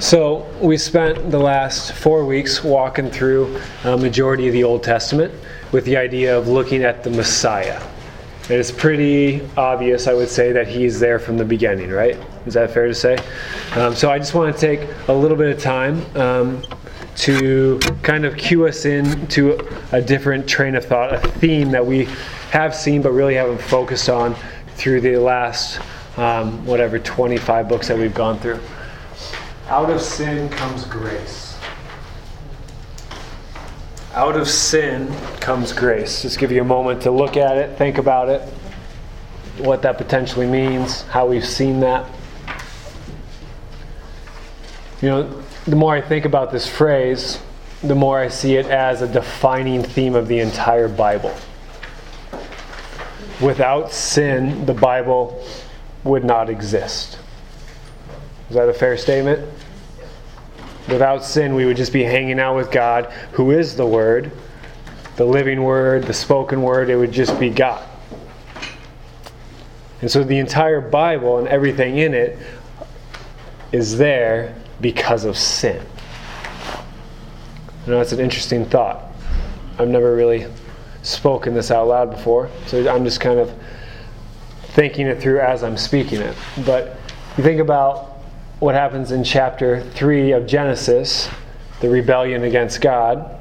So, we spent the last four weeks walking through a majority of the Old Testament with the idea of looking at the Messiah. And it's pretty obvious, I would say, that he's there from the beginning, right? Is that fair to say? Um, so, I just want to take a little bit of time um, to kind of cue us in to a different train of thought, a theme that we have seen but really haven't focused on through the last, um, whatever, 25 books that we've gone through. Out of sin comes grace. Out of sin comes grace. Just give you a moment to look at it, think about it, what that potentially means, how we've seen that. You know, the more I think about this phrase, the more I see it as a defining theme of the entire Bible. Without sin, the Bible would not exist. Is that a fair statement? Without sin, we would just be hanging out with God, who is the Word, the living Word, the spoken Word. It would just be God. And so the entire Bible and everything in it is there because of sin. I know that's an interesting thought. I've never really spoken this out loud before, so I'm just kind of thinking it through as I'm speaking it. But you think about what happens in chapter 3 of Genesis, the rebellion against God,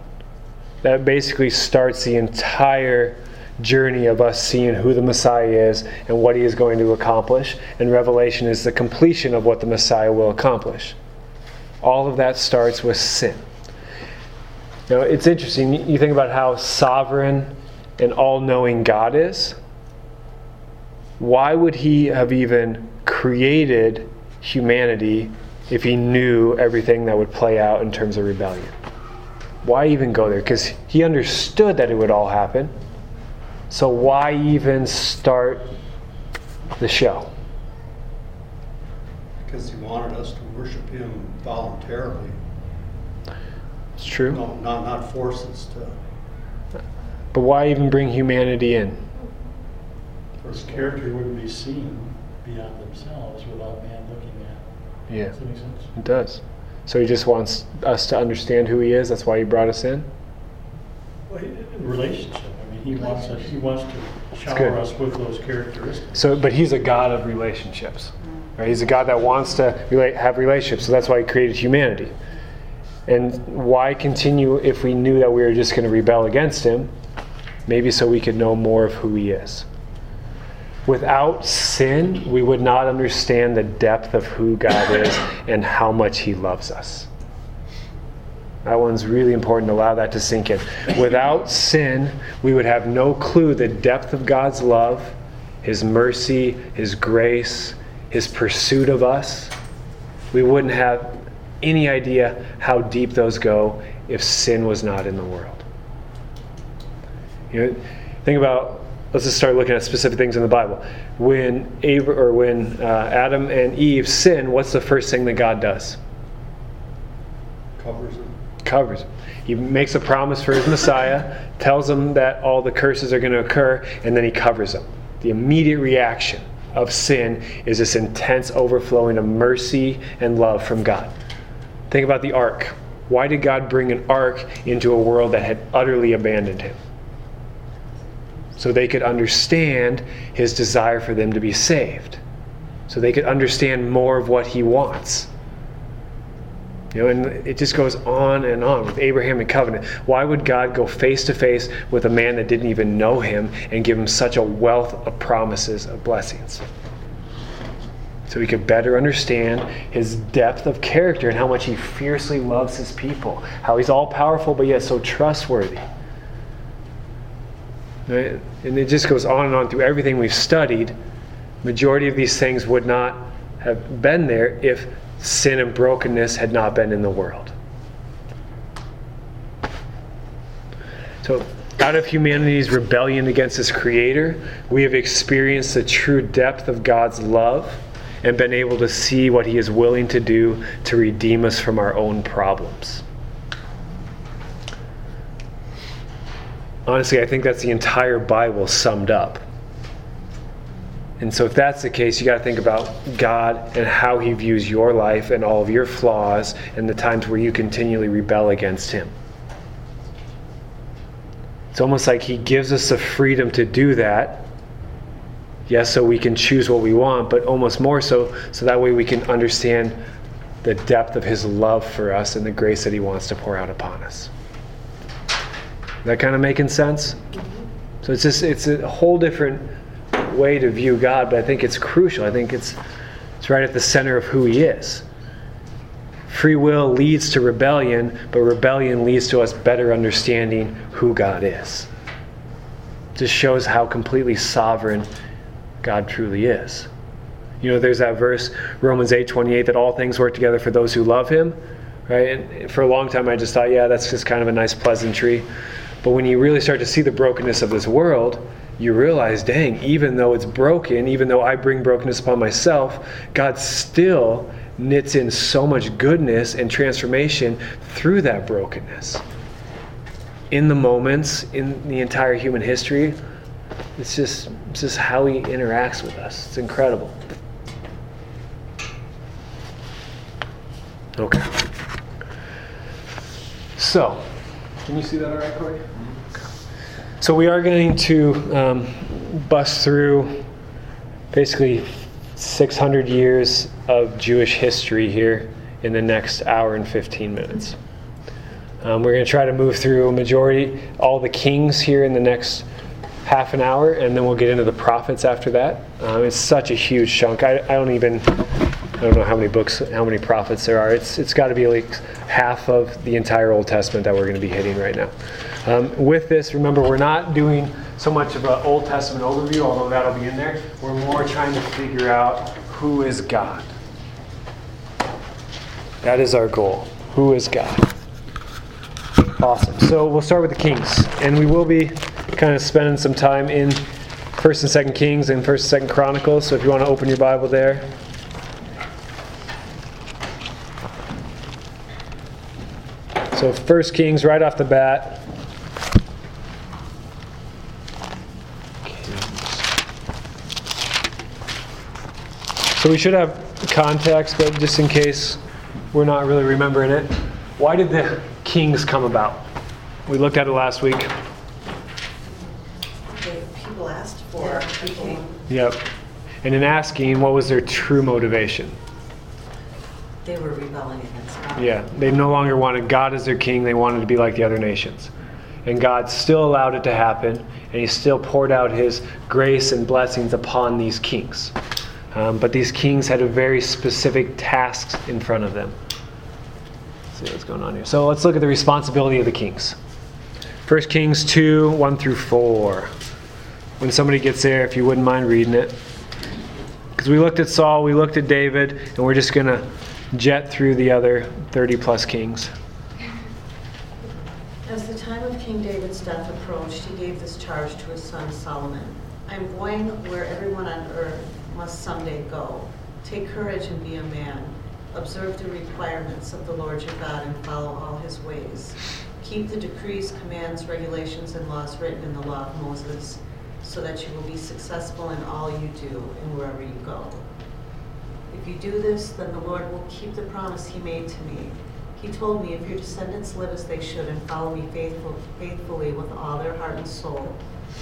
that basically starts the entire journey of us seeing who the Messiah is and what he is going to accomplish. And Revelation is the completion of what the Messiah will accomplish. All of that starts with sin. Now, it's interesting. You think about how sovereign and all knowing God is. Why would he have even created humanity if he knew everything that would play out in terms of rebellion. Why even go there? Because he understood that it would all happen. So why even start the show? Because he wanted us to worship him voluntarily. It's true. No, not, not force us to. But why even bring humanity in? His character wouldn't be seen beyond themselves without man. Yeah, Does that make sense? it does. So he just wants us to understand who he is. That's why he brought us in. Well, he- Relationship, I mean, he wants us, he wants to shower us with those characteristics. So, but he's a God of relationships. Right? He's a God that wants to relate, have relationships. So that's why he created humanity. And why continue if we knew that we were just going to rebel against him? Maybe so we could know more of who he is. Without sin, we would not understand the depth of who God is and how much he loves us. That one's really important allow that to sink in. Without sin, we would have no clue the depth of God's love, his mercy, his grace, his pursuit of us. We wouldn't have any idea how deep those go if sin was not in the world. You know, think about let's just start looking at specific things in the Bible. When Abra- or when uh, Adam and Eve sin, what's the first thing that God does? Covers them. Covers him. He makes a promise for his Messiah, tells them that all the curses are going to occur, and then he covers them. The immediate reaction of sin is this intense overflowing of mercy and love from God. Think about the ark. Why did God bring an ark into a world that had utterly abandoned him? So they could understand his desire for them to be saved. So they could understand more of what he wants. You know, and it just goes on and on with Abraham and covenant. Why would God go face to face with a man that didn't even know him and give him such a wealth of promises of blessings? So he could better understand his depth of character and how much he fiercely loves his people. How he's all powerful but yet so trustworthy. Right? And it just goes on and on through everything we've studied. Majority of these things would not have been there if sin and brokenness had not been in the world. So, out of humanity's rebellion against its creator, we have experienced the true depth of God's love and been able to see what he is willing to do to redeem us from our own problems. Honestly, I think that's the entire Bible summed up. And so, if that's the case, you got to think about God and how He views your life and all of your flaws and the times where you continually rebel against Him. It's almost like He gives us the freedom to do that. Yes, so we can choose what we want, but almost more so, so that way we can understand the depth of His love for us and the grace that He wants to pour out upon us. That kind of making sense? So it's just it's a whole different way to view God, but I think it's crucial. I think it's it's right at the center of who He is. Free will leads to rebellion, but rebellion leads to us better understanding who God is. It just shows how completely sovereign God truly is. You know, there's that verse, Romans 8 28, that all things work together for those who love Him, right? And for a long time, I just thought, yeah, that's just kind of a nice pleasantry. But when you really start to see the brokenness of this world, you realize, dang, even though it's broken, even though I bring brokenness upon myself, God still knits in so much goodness and transformation through that brokenness. In the moments, in the entire human history, it's just, it's just how He interacts with us. It's incredible. Okay. So, can you see that all right, Corey? So we are going to um, bust through basically 600 years of Jewish history here in the next hour and 15 minutes. Um, we're going to try to move through a majority, all the kings here in the next half an hour, and then we'll get into the prophets after that. Um, it's such a huge chunk. I, I don't even I don't know how many books, how many prophets there are. It's it's got to be like half of the entire Old Testament that we're going to be hitting right now. Um, with this, remember we're not doing so much of an Old Testament overview, although that'll be in there. We're more trying to figure out who is God. That is our goal. Who is God? Awesome. So we'll start with the kings, and we will be kind of spending some time in First and Second Kings and First and Second Chronicles. So if you want to open your Bible there. So First Kings, right off the bat. So we should have context, but just in case we're not really remembering it, why did the kings come about? We looked at it last week. People asked for a king. Yep. And in asking, what was their true motivation? They were rebelling against God. Yeah, they no longer wanted God as their king, they wanted to be like the other nations. And God still allowed it to happen, and He still poured out His grace and blessings upon these kings. Um, but these kings had a very specific tasks in front of them. Let's see what's going on here. So let's look at the responsibility of the kings. 1 Kings 2 1 through 4. When somebody gets there, if you wouldn't mind reading it. Because we looked at Saul, we looked at David, and we're just going to jet through the other 30 plus kings. As the time of King David's death approached, he gave this charge to his son Solomon. I am going where everyone on earth must someday go. Take courage and be a man. Observe the requirements of the Lord your God and follow all his ways. Keep the decrees, commands, regulations, and laws written in the law of Moses, so that you will be successful in all you do and wherever you go. If you do this, then the Lord will keep the promise he made to me. He told me, if your descendants live as they should and follow me faithful, faithfully with all their heart and soul,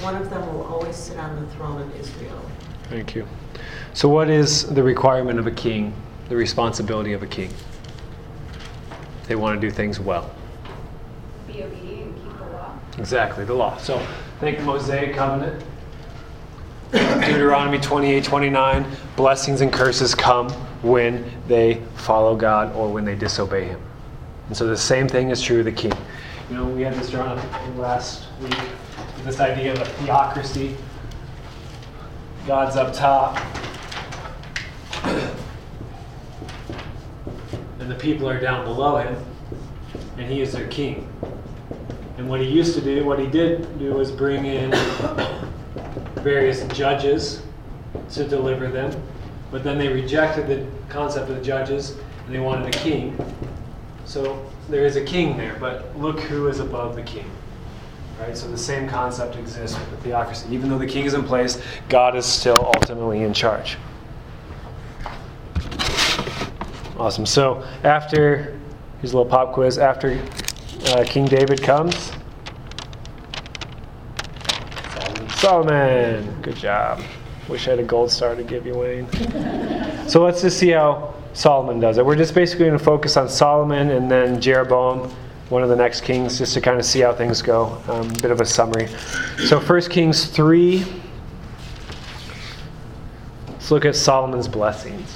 one of them will always sit on the throne of Israel. Thank you. So, what is the requirement of a king, the responsibility of a king? They want to do things well. Be obedient and keep the law. Exactly, the law. So, think the Mosaic covenant. Deuteronomy 28 29, blessings and curses come when they follow God or when they disobey Him. And so the same thing is true of the king. You know, we had this drawn up last week, this idea of a theocracy. God's up top, and the people are down below him, and he is their king. And what he used to do, what he did do was bring in various judges to deliver them, but then they rejected the concept of the judges and they wanted a king. So there is a king there, but look who is above the king. Right? So the same concept exists with the theocracy. Even though the king is in place, God is still ultimately in charge. Awesome. So after, here's a little pop quiz. After uh, King David comes, Solomon. Good job. Wish I had a gold star to give you, Wayne. so let's just see how Solomon does it. We're just basically going to focus on Solomon and then Jeroboam, one of the next kings, just to kind of see how things go. Um, a bit of a summary. So 1 Kings 3. Let's look at Solomon's blessings.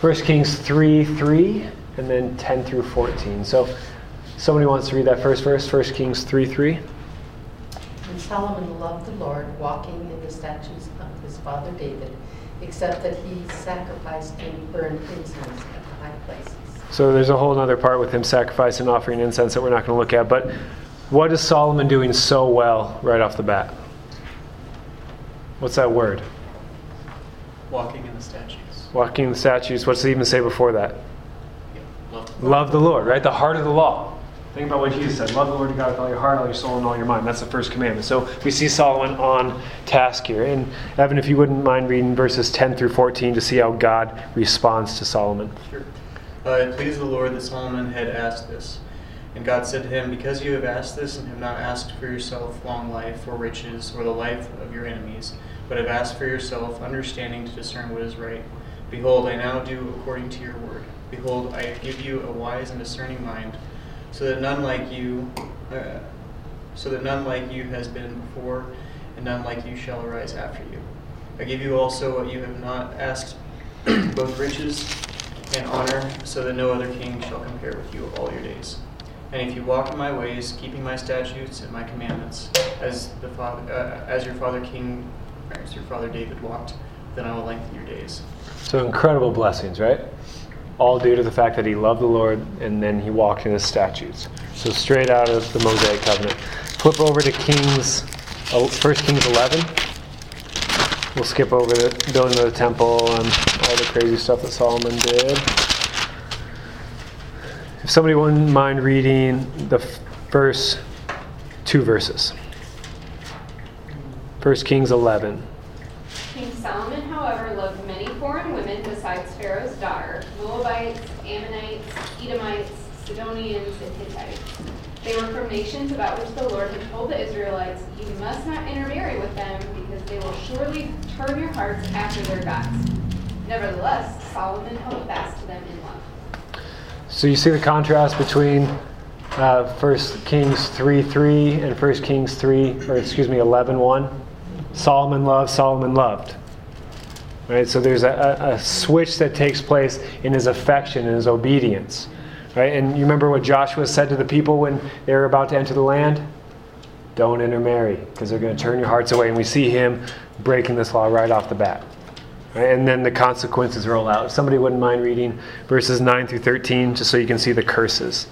1 Kings 3 3, and then 10 through 14. So somebody wants to read that first verse, 1 Kings 3 3. And Solomon loved the Lord, walking in the statutes of his father David, except that he sacrificed and burned incense at the high places. So there's a whole other part with him sacrificing and offering incense that we're not going to look at. But what is Solomon doing so well right off the bat? What's that word? Walking in the statutes. Walking in the statutes. What's it even say before that? Yeah. Love, Love the Lord, right? The heart of the law. Think about what Jesus said. Love the Lord your God with all your heart, all your soul, and all your mind. That's the first commandment. So we see Solomon on task here. And Evan, if you wouldn't mind reading verses 10 through 14 to see how God responds to Solomon. Sure. Uh, it pleased the Lord that Solomon had asked this. And God said to him, Because you have asked this and have not asked for yourself long life or riches or the life of your enemies, but have asked for yourself understanding to discern what is right, behold, I now do according to your word. Behold, I give you a wise and discerning mind, so that none like you, uh, so that none like you has been before, and none like you shall arise after you. I give you also what you have not asked, both riches and honor, so that no other king shall compare with you all your days. And if you walk in my ways, keeping my statutes and my commandments, as the father, uh, as your father King, as your father David walked, then I will lengthen your days. So incredible blessings, right? All due to the fact that he loved the Lord and then he walked in his statutes. So straight out of the Mosaic covenant. Flip over to Kings, 1 Kings 11. We'll skip over the building of the temple and all the crazy stuff that Solomon did. If somebody wouldn't mind reading the first two verses. 1 Kings 11. King Solomon, They were from nations about which the Lord had told the Israelites, You must not intermarry with them, because they will surely turn your hearts after their gods. Nevertheless, Solomon held fast to them in love. So you see the contrast between uh, 1 Kings 3 3 and 1 Kings 3, or excuse me, 11 1. Solomon loved, Solomon loved. Right? So there's a, a switch that takes place in his affection and his obedience. Right? And you remember what Joshua said to the people when they were about to enter the land? Don't intermarry, because they're going to turn your hearts away. And we see him breaking this law right off the bat. Right? And then the consequences roll out. If somebody wouldn't mind reading verses 9 through 13, just so you can see the curses.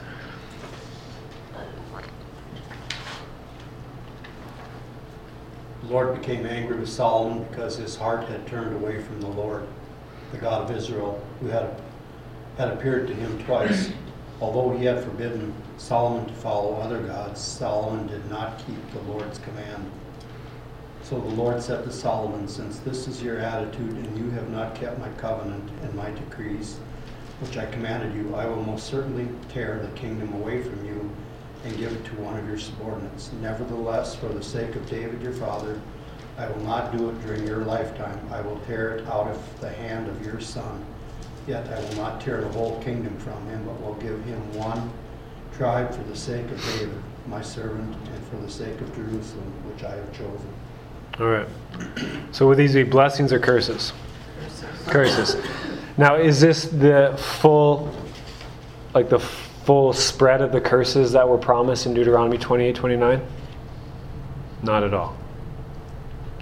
The Lord became angry with Solomon because his heart had turned away from the Lord, the God of Israel, who had, had appeared to him twice. Although he had forbidden Solomon to follow other gods, Solomon did not keep the Lord's command. So the Lord said to Solomon, Since this is your attitude, and you have not kept my covenant and my decrees, which I commanded you, I will most certainly tear the kingdom away from you and give it to one of your subordinates. Nevertheless, for the sake of David your father, I will not do it during your lifetime. I will tear it out of the hand of your son. Yet I will not tear the whole kingdom from him, but will give him one tribe for the sake of David, my servant, and for the sake of Jerusalem, which I have chosen. All right. So would these be blessings or curses? Curses. curses. Now, is this the full, like the full spread of the curses that were promised in Deuteronomy 28 29? Not at all.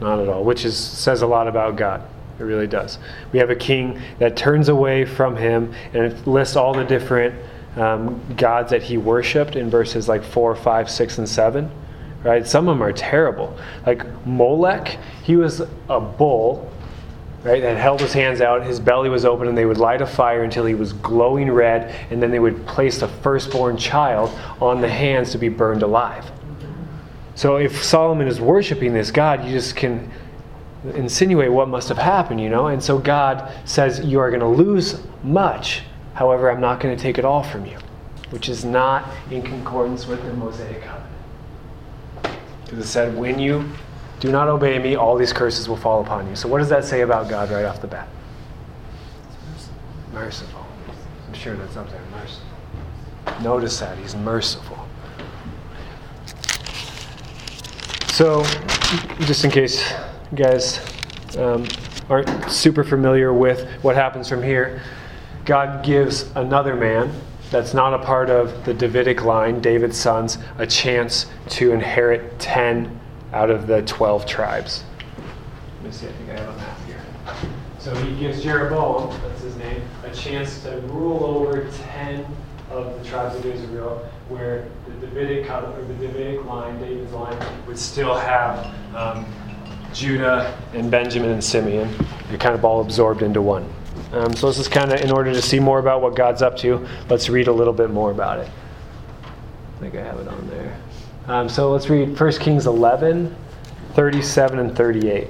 Not at all, which is, says a lot about God. It really does. We have a king that turns away from him and it lists all the different um, gods that he worshipped in verses like 4, 5, 6, and 7 right? Some of them are terrible. Like Molech, he was a bull, right, that held his hands out, his belly was open, and they would light a fire until he was glowing red, and then they would place the firstborn child on the hands to be burned alive. So if Solomon is worshiping this God, you just can insinuate what must have happened, you know? And so God says, You are going to lose much. However, I'm not going to take it all from you, which is not in concordance with the Mosaic covenant. Because it said, When you do not obey me, all these curses will fall upon you. So, what does that say about God right off the bat? Merciful. I'm sure that's up there. Merciful. Notice that. He's merciful. So, just in case guys um, aren't super familiar with what happens from here, God gives another man that's not a part of the Davidic line, David's sons, a chance to inherit 10 out of the 12 tribes. Let me see, I think I have a map here. So he gives Jeroboam, that's his name, a chance to rule over 10 of the tribes of Israel, where the Davidic, or the Davidic line, David's line, would still have um, Judah and Benjamin and Simeon. They're kind of all absorbed into one. Um, so this is kind of in order to see more about what God's up to. Let's read a little bit more about it. I think I have it on there. Um, so let's read 1 Kings 11, 37 and 38.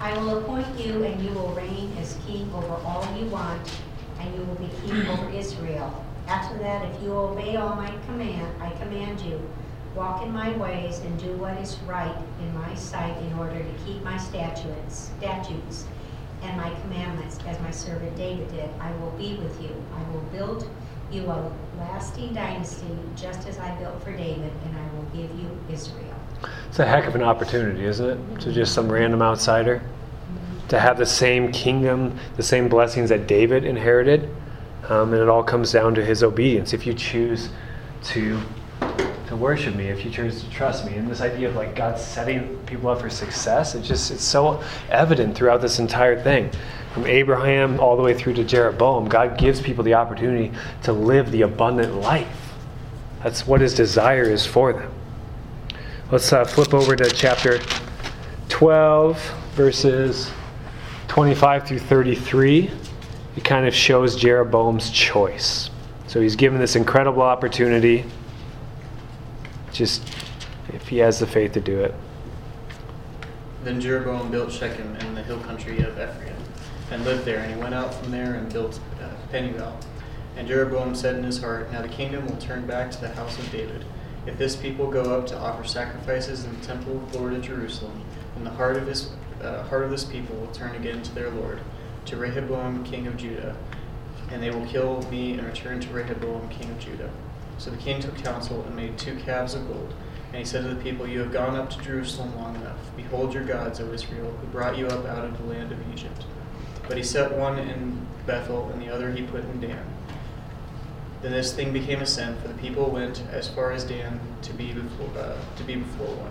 I will appoint you, and you will reign as king over all you want, and you will be king over Israel. After that, if you obey all my command, I command you, walk in my ways and do what is right in my sight in order to keep my statutes, statutes and my commandments as my servant David did, I will be with you. I will build you a lasting dynasty just as I built for David, and I will give you Israel. It's a heck of an opportunity, isn't it? To just some random outsider to have the same kingdom, the same blessings that David inherited. Um, and it all comes down to his obedience. If you choose to to worship me, if you choose to trust me, and this idea of like God setting people up for success, it's just it's so evident throughout this entire thing. From Abraham all the way through to Jeroboam, God gives people the opportunity to live the abundant life. That's what his desire is for them. Let's uh, flip over to chapter 12, verses 25 through 33. It kind of shows Jeroboam's choice. So he's given this incredible opportunity. Just if he has the faith to do it. Then Jeroboam built Shechem in the hill country of Ephraim, and lived there. And he went out from there and built uh, Penuel. And Jeroboam said in his heart, Now the kingdom will turn back to the house of David. If this people go up to offer sacrifices in the temple of the Lord at Jerusalem, then the heart of his uh, heart of this people will turn again to their Lord, to Rehoboam king of Judah, and they will kill me and return to Rehoboam king of Judah. So the king took counsel and made two calves of gold. And he said to the people, You have gone up to Jerusalem long enough. Behold your gods, O Israel, who brought you up out of the land of Egypt. But he set one in Bethel, and the other he put in Dan. Then this thing became a sin, for the people went as far as Dan to be before, uh, to be before one.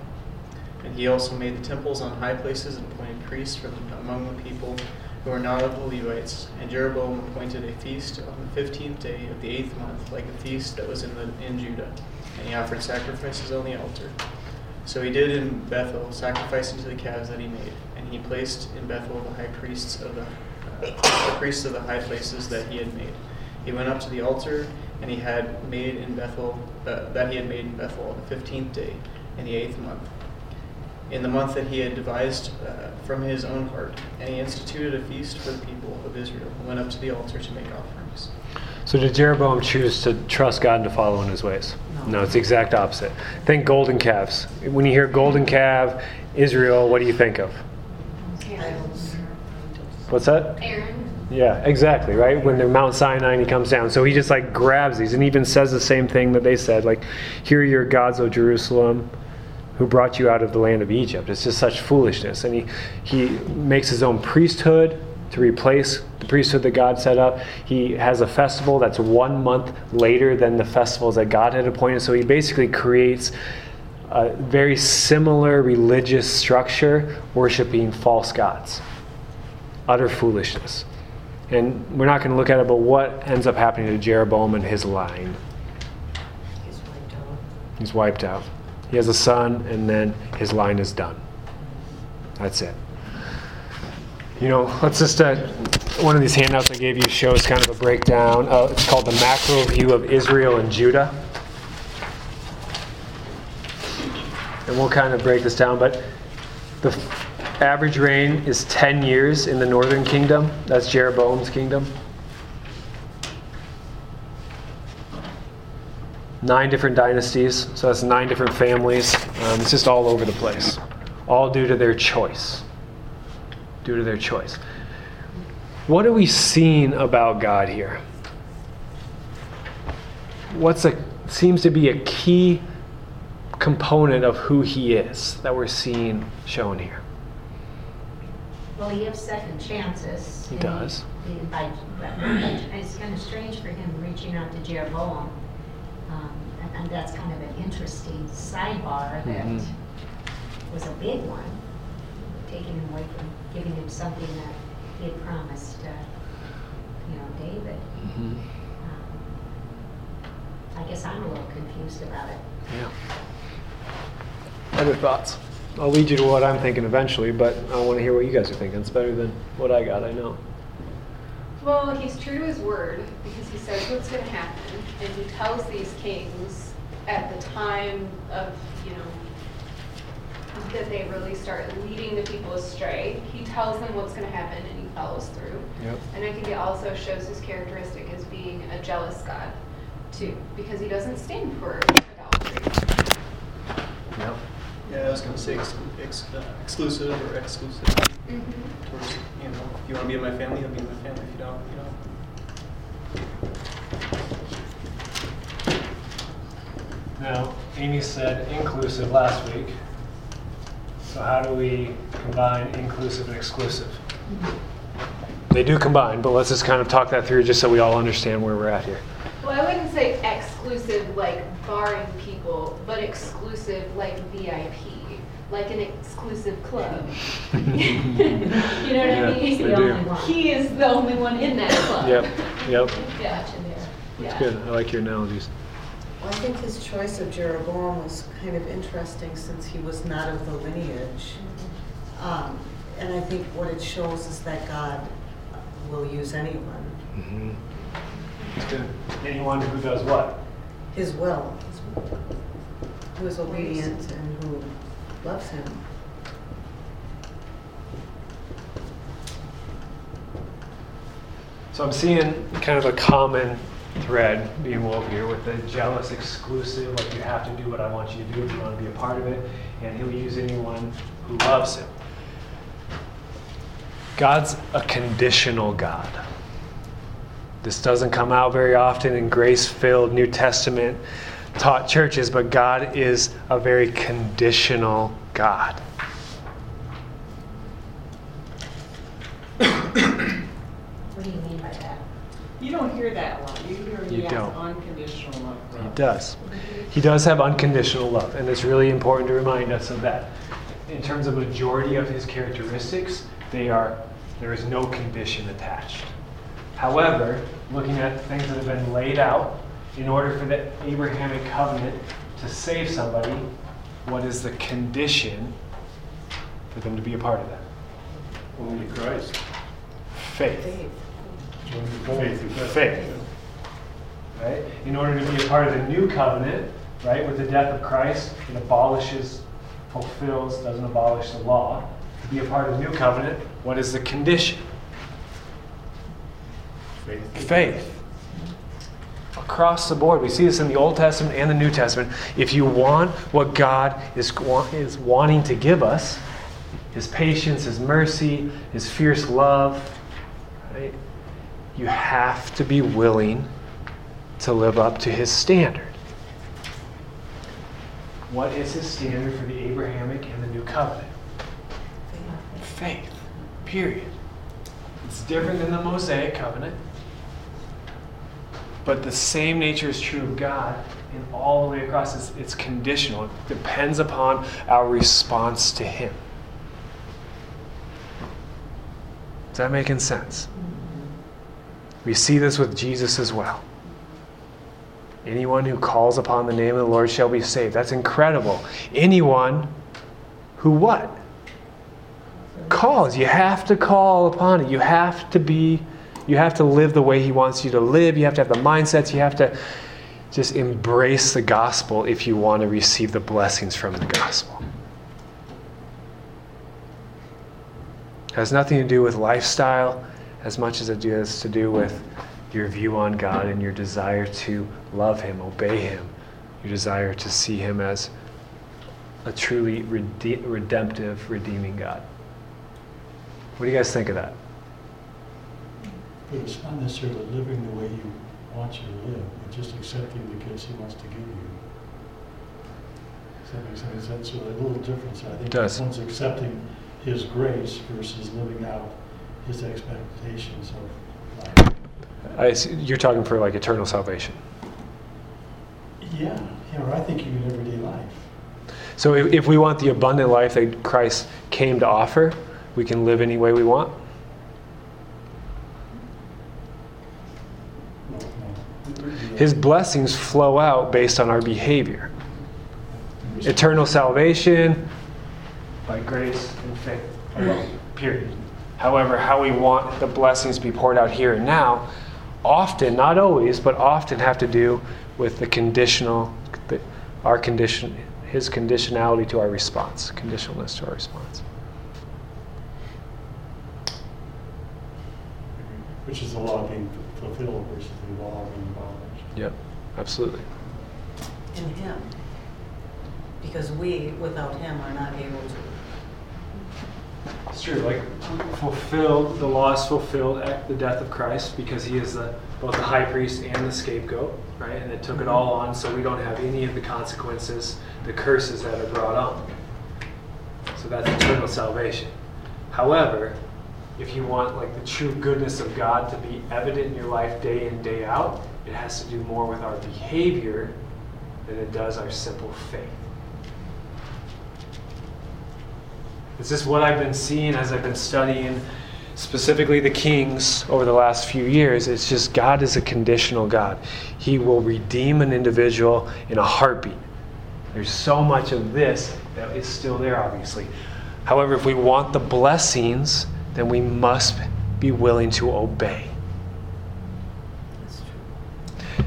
And he also made the temples on high places and appointed priests from among the people who were not of the Levites. And Jeroboam appointed a feast on the fifteenth day of the eighth month, like a feast that was in, the, in Judah. And he offered sacrifices on the altar. So he did in Bethel, sacrificing to the calves that he made. And he placed in Bethel the high priests of the, uh, the priests of the high places that he had made. He went up to the altar, and he had made in Bethel uh, that he had made in Bethel on the fifteenth day in the eighth month in the month that he had devised uh, from his own heart, and he instituted a feast for the people of Israel, and went up to the altar to make offerings. So did Jeroboam choose to trust God and to follow in his ways? No, it's the exact opposite. Think golden calves. When you hear golden calf, Israel, what do you think of? What's that? Aaron. Yeah, exactly, right? When they're Mount Sinai and he comes down. So he just like grabs these and even says the same thing that they said, like, Here are your gods, O Jerusalem, who brought you out of the land of Egypt. It's just such foolishness. And he, he makes his own priesthood to replace the priesthood that God set up. He has a festival that's one month later than the festivals that God had appointed. So he basically creates a very similar religious structure, worshiping false gods. Utter foolishness. And we're not going to look at it, but what ends up happening to Jeroboam and his line? He's wiped out. He's wiped out. He has a son, and then his line is done. That's it. You know, let's just, uh, one of these handouts I gave you shows kind of a breakdown. Uh, it's called The Macro View of Israel and Judah. And we'll kind of break this down, but the average reign is 10 years in the northern kingdom. That's Jeroboam's kingdom. Nine different dynasties, so that's nine different families. Um, it's just all over the place, all due to their choice. Due to their choice. What are we seeing about God here? What's a seems to be a key component of who He is that we're seeing shown here? Well, he gives second chances. He does. he but It's kind of strange for him reaching out to Jeroboam. Um, and- And that's kind of an interesting sidebar that Mhm. was a big one, taking him away from giving him something that he had promised, uh, you know, David. Um, I guess I'm a little confused about it. Yeah. Other thoughts? I'll lead you to what I'm thinking eventually, but I want to hear what you guys are thinking. It's better than what I got, I know. Well, he's true to his word because he says what's going to happen, and he tells these kings at the time of, you know, that they really start leading the people astray. He tells them what's going to happen, and he follows through. Yep. And I think it also shows his characteristic as being a jealous God, too, because he doesn't stand for idolatry. Yep. Yeah, I was gonna say ex- ex- uh, exclusive or exclusive. Towards, you know, if you want to be in my family, you'll be in my family. If you don't, you don't. Now, Amy said inclusive last week. So how do we combine inclusive and exclusive? Mm-hmm. They do combine, but let's just kind of talk that through just so we all understand where we're at here. Well, I wouldn't say exclusive like barring people, but exclusive like VIP, like an exclusive club. you know what Yeah, I mean? they do. He is the only one in that club. Yep, yep. Yeah. Gotcha there. That's good. I like your analogies. Well, I think his choice of Jeroboam was kind of interesting since he was not of the lineage. Um, And I think what it shows is that God will use anyone, Mm-hmm. Anyone who does what? his will, who is obedient and who loves him. So I'm seeing kind of a common thread being woven here with the jealous exclusive, like you have to do what I want you to do if you want to be a part of it, and he'll use anyone who loves him. God's a conditional God. This doesn't come out very often in grace filled New Testament taught churches, but God is a very conditional God. What do you mean by that? You don't hear that a lot. You hear You he has don't. unconditional love. He does. He does have unconditional love, and it's really important to remind us of that. In terms of majority of his characteristics, they are there is no condition attached. However, looking at things that have been laid out, in order for the Abrahamic covenant to save somebody, what is the condition for them to be a part of that? Only Christ. Faith. Faith. Faith. Faith. Right? In order to be a part of the new covenant, right, with the death of Christ, it abolishes, fulfills, doesn't abolish the law. To be a part of the new covenant, what is the condition? Faith. Faith. Across the board, we see this in the Old Testament and the New Testament. If you want what God is, is wanting to give us, His patience, His mercy, His fierce love, right, you have to be willing to live up to His standard. What is His standard for the Abrahamic and the New Covenant? Faith. Period. It's different than the Mosaic covenant. But the same nature is true of God and all the way across. It's, it's conditional. It depends upon our response to Him. Is that making sense? We see this with Jesus as well. Anyone who calls upon the name of the Lord shall be saved. That's incredible. Anyone who what? calls. You have to call upon it. You have to be, you have to live the way He wants you to live. You have to have the mindsets. You have to just embrace the gospel if you want to receive the blessings from the gospel. It has nothing to do with lifestyle as much as it has to do with your view on God and your desire to love Him, obey Him, your desire to see Him as a truly rede- redemptive, redeeming God. What do you guys think of that? But it's not necessarily living the way you want you to live, it's just accepting the gifts he wants to give you. Does that make sense? That's a little difference. I think Does. one's accepting his grace versus living out his expectations of. I see, you're talking for like eternal salvation. Yeah, yeah, know, I think you even everyday life. So if, if we want the abundant life that Christ came to offer, we can live any way we want. His blessings flow out based on our behavior. Eternal salvation by grace and faith alone. Period. However, how we want the blessings to be poured out here and now, often, not always, but often have to do with the conditional, the, our condition, his conditionality to our response, conditionalness to our response. Which is the law being fulfilled versus the law being abolished. Yep, absolutely. In him. Because we, without him, are not able to. It's true. Like fulfilled, the law is fulfilled at the death of Christ because He is the both the high priest and the scapegoat, right? And it took it mm-hmm. all on, so we don't have any of the consequences, the curses that are brought on. So that's eternal salvation. However, if you want like the true goodness of God to be evident in your life day in day out, it has to do more with our behavior than it does our simple faith. It's just what I've been seeing as I've been studying specifically the kings over the last few years. It's just God is a conditional God. He will redeem an individual in a heartbeat. There's so much of this that is still there, obviously. However, if we want the blessings, then we must be willing to obey.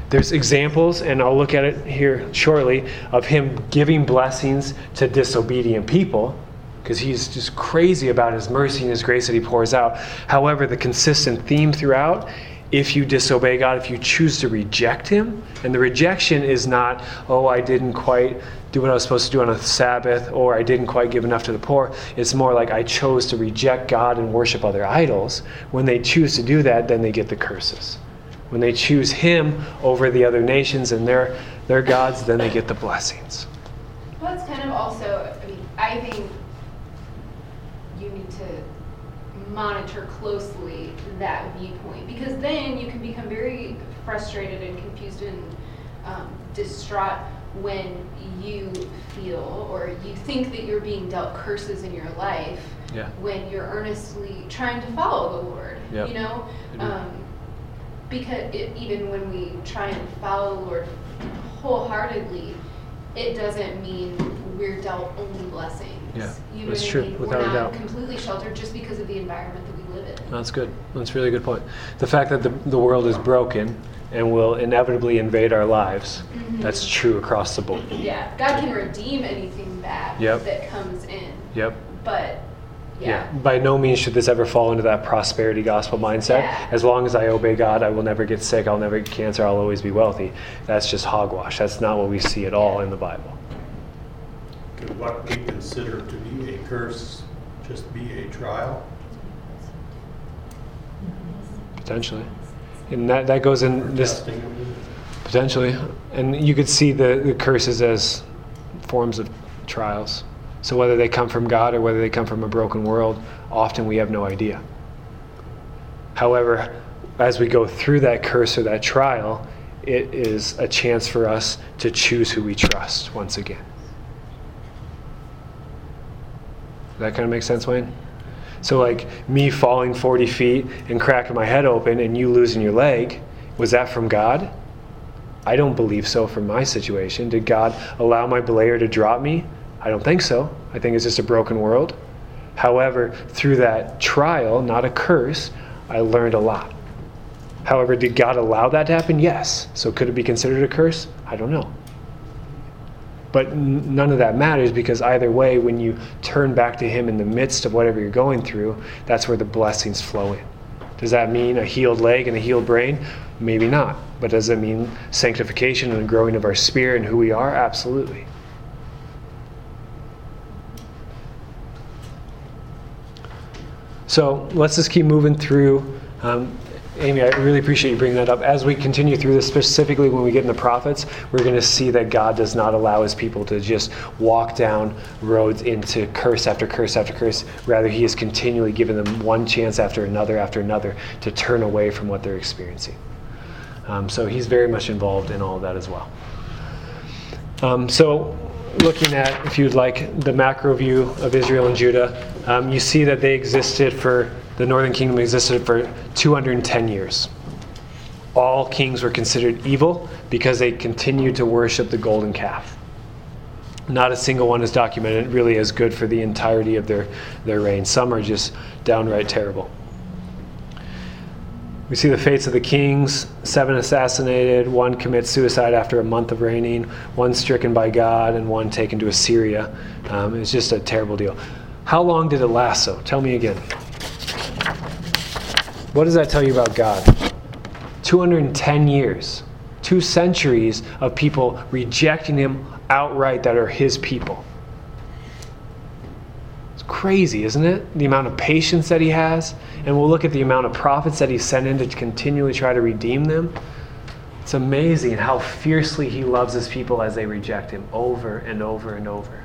There's examples, and I'll look at it here shortly, of him giving blessings to disobedient people because he's just crazy about his mercy and his grace that he pours out. However, the consistent theme throughout if you disobey God, if you choose to reject him, and the rejection is not, oh, I didn't quite do what I was supposed to do on a Sabbath, or I didn't quite give enough to the poor. It's more like I chose to reject God and worship other idols. When they choose to do that, then they get the curses. When they choose him over the other nations and their, their gods, then they get the blessings. Well, it's kind of also, I mean, I think you need to monitor closely that viewpoint because then you can become very frustrated and confused and um, distraught when you feel or you think that you're being dealt curses in your life Yeah. when you're earnestly trying to follow the Lord. Yep. You know, um, because it, even when we try and follow the Lord wholeheartedly, it doesn't mean we're dealt only blessings. Yeah, You know that's what I true, mean? without a doubt. completely sheltered just because of the environment that we live in. That's good. That's a really good point. The fact that the, the world is broken and will inevitably invade our lives, Mhm. that's true across the board. Yeah, God can redeem anything bad Yep. that comes in, Yep. but yeah. By no means should this ever fall into that prosperity gospel mindset. Yeah. As long as I obey God, I will never get sick, I'll never get cancer, I'll always be wealthy. That's just hogwash. That's not what we see at all in the Bible. What we consider to be a curse just be a trial? Potentially. And that, that goes Or in this. testing? Potentially. And you could see the, the curses as forms of trials. So whether they come from God or whether they come from a broken world, often we have no idea. However, as we go through that curse or that trial, it is a chance for us to choose who we trust once again. Does that kind of make sense, Wayne? So, like me falling 40 feet and cracking my head open and you losing your leg, was that from God? I don't believe so from my situation. Did God allow my belayer to drop me? I don't think so. I think it's just a broken world. However, through that trial, not a curse, I learned a lot. However, did God allow that to happen? Yes. So could it be considered a curse? I don't know. But none of that matters because either way, when you turn back to Him in the midst of whatever you're going through, that's where the blessings flow in. Does that mean a healed leg and a healed brain? Maybe not. But does it mean sanctification and growing of our spirit and who we are? Absolutely. So let's just keep moving through. Um, Amy, I really appreciate you bringing that up. As we continue through this, specifically when we get in the prophets, we're going to see that God does not allow his people to just walk down roads into curse after curse after curse. Rather, he is continually giving them one chance after another after another to turn away from what they're experiencing. Um, so he's very much involved in all of that as well. Um, so, looking at, if you'd like, the macro view of Israel and Judah, um, you see that they existed for, the northern kingdom existed for 210 years. All kings were considered evil because they continued to worship the golden calf. Not a single one is documented really as good for the entirety of their, their reign. Some are just downright terrible. We see the fates of the kings seven assassinated, one commits suicide after a month of reigning, one stricken by God, and one taken to Assyria. Um, it's just a terrible deal. How long did it last, though? Tell me again. What does that tell you about God? 210 years, two centuries of people rejecting Him outright that are His people. It's crazy, isn't it? The amount of patience that He has. And we'll look at the amount of prophets that He sent in to continually try to redeem them. It's amazing how fiercely He loves His people as they reject Him over and over and over.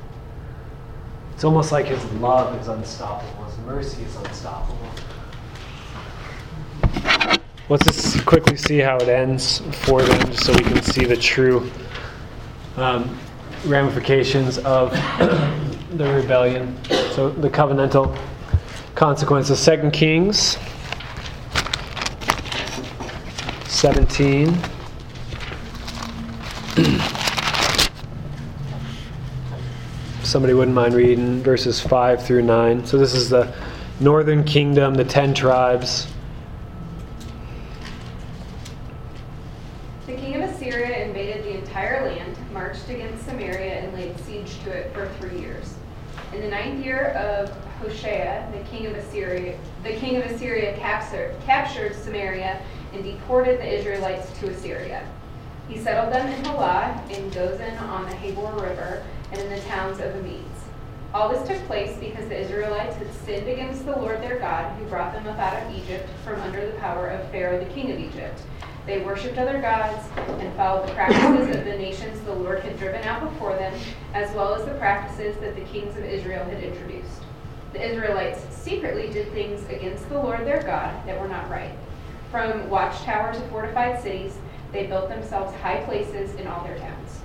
It's almost like His love is unstoppable, His mercy is unstoppable. Let's just quickly see how it ends for them, just so we can see the true um, ramifications of the rebellion. So the covenantal consequences. Second Kings 17. Somebody wouldn't mind reading verses 5 through 9. So this is the northern kingdom, the ten tribes. The king of Assyria invaded the entire land, marched against Samaria, and laid siege to it for three years. In the ninth year of Hoshea, the king of Assyria, the king of Assyria captured, captured Samaria and deported the Israelites to Assyria. He settled them in Halah, in Gozan on the Habor River, and in the towns of the Medes. All this took place because the Israelites had sinned against the Lord their God, who brought them up out of Egypt from under the power of Pharaoh the king of Egypt. They worshipped other gods and followed the practices of the nations the Lord had driven out before them, as well as the practices that the kings of Israel had introduced. The Israelites secretly did things against the Lord their God that were not right. From watchtowers to fortified cities, they built themselves high places in all their towns.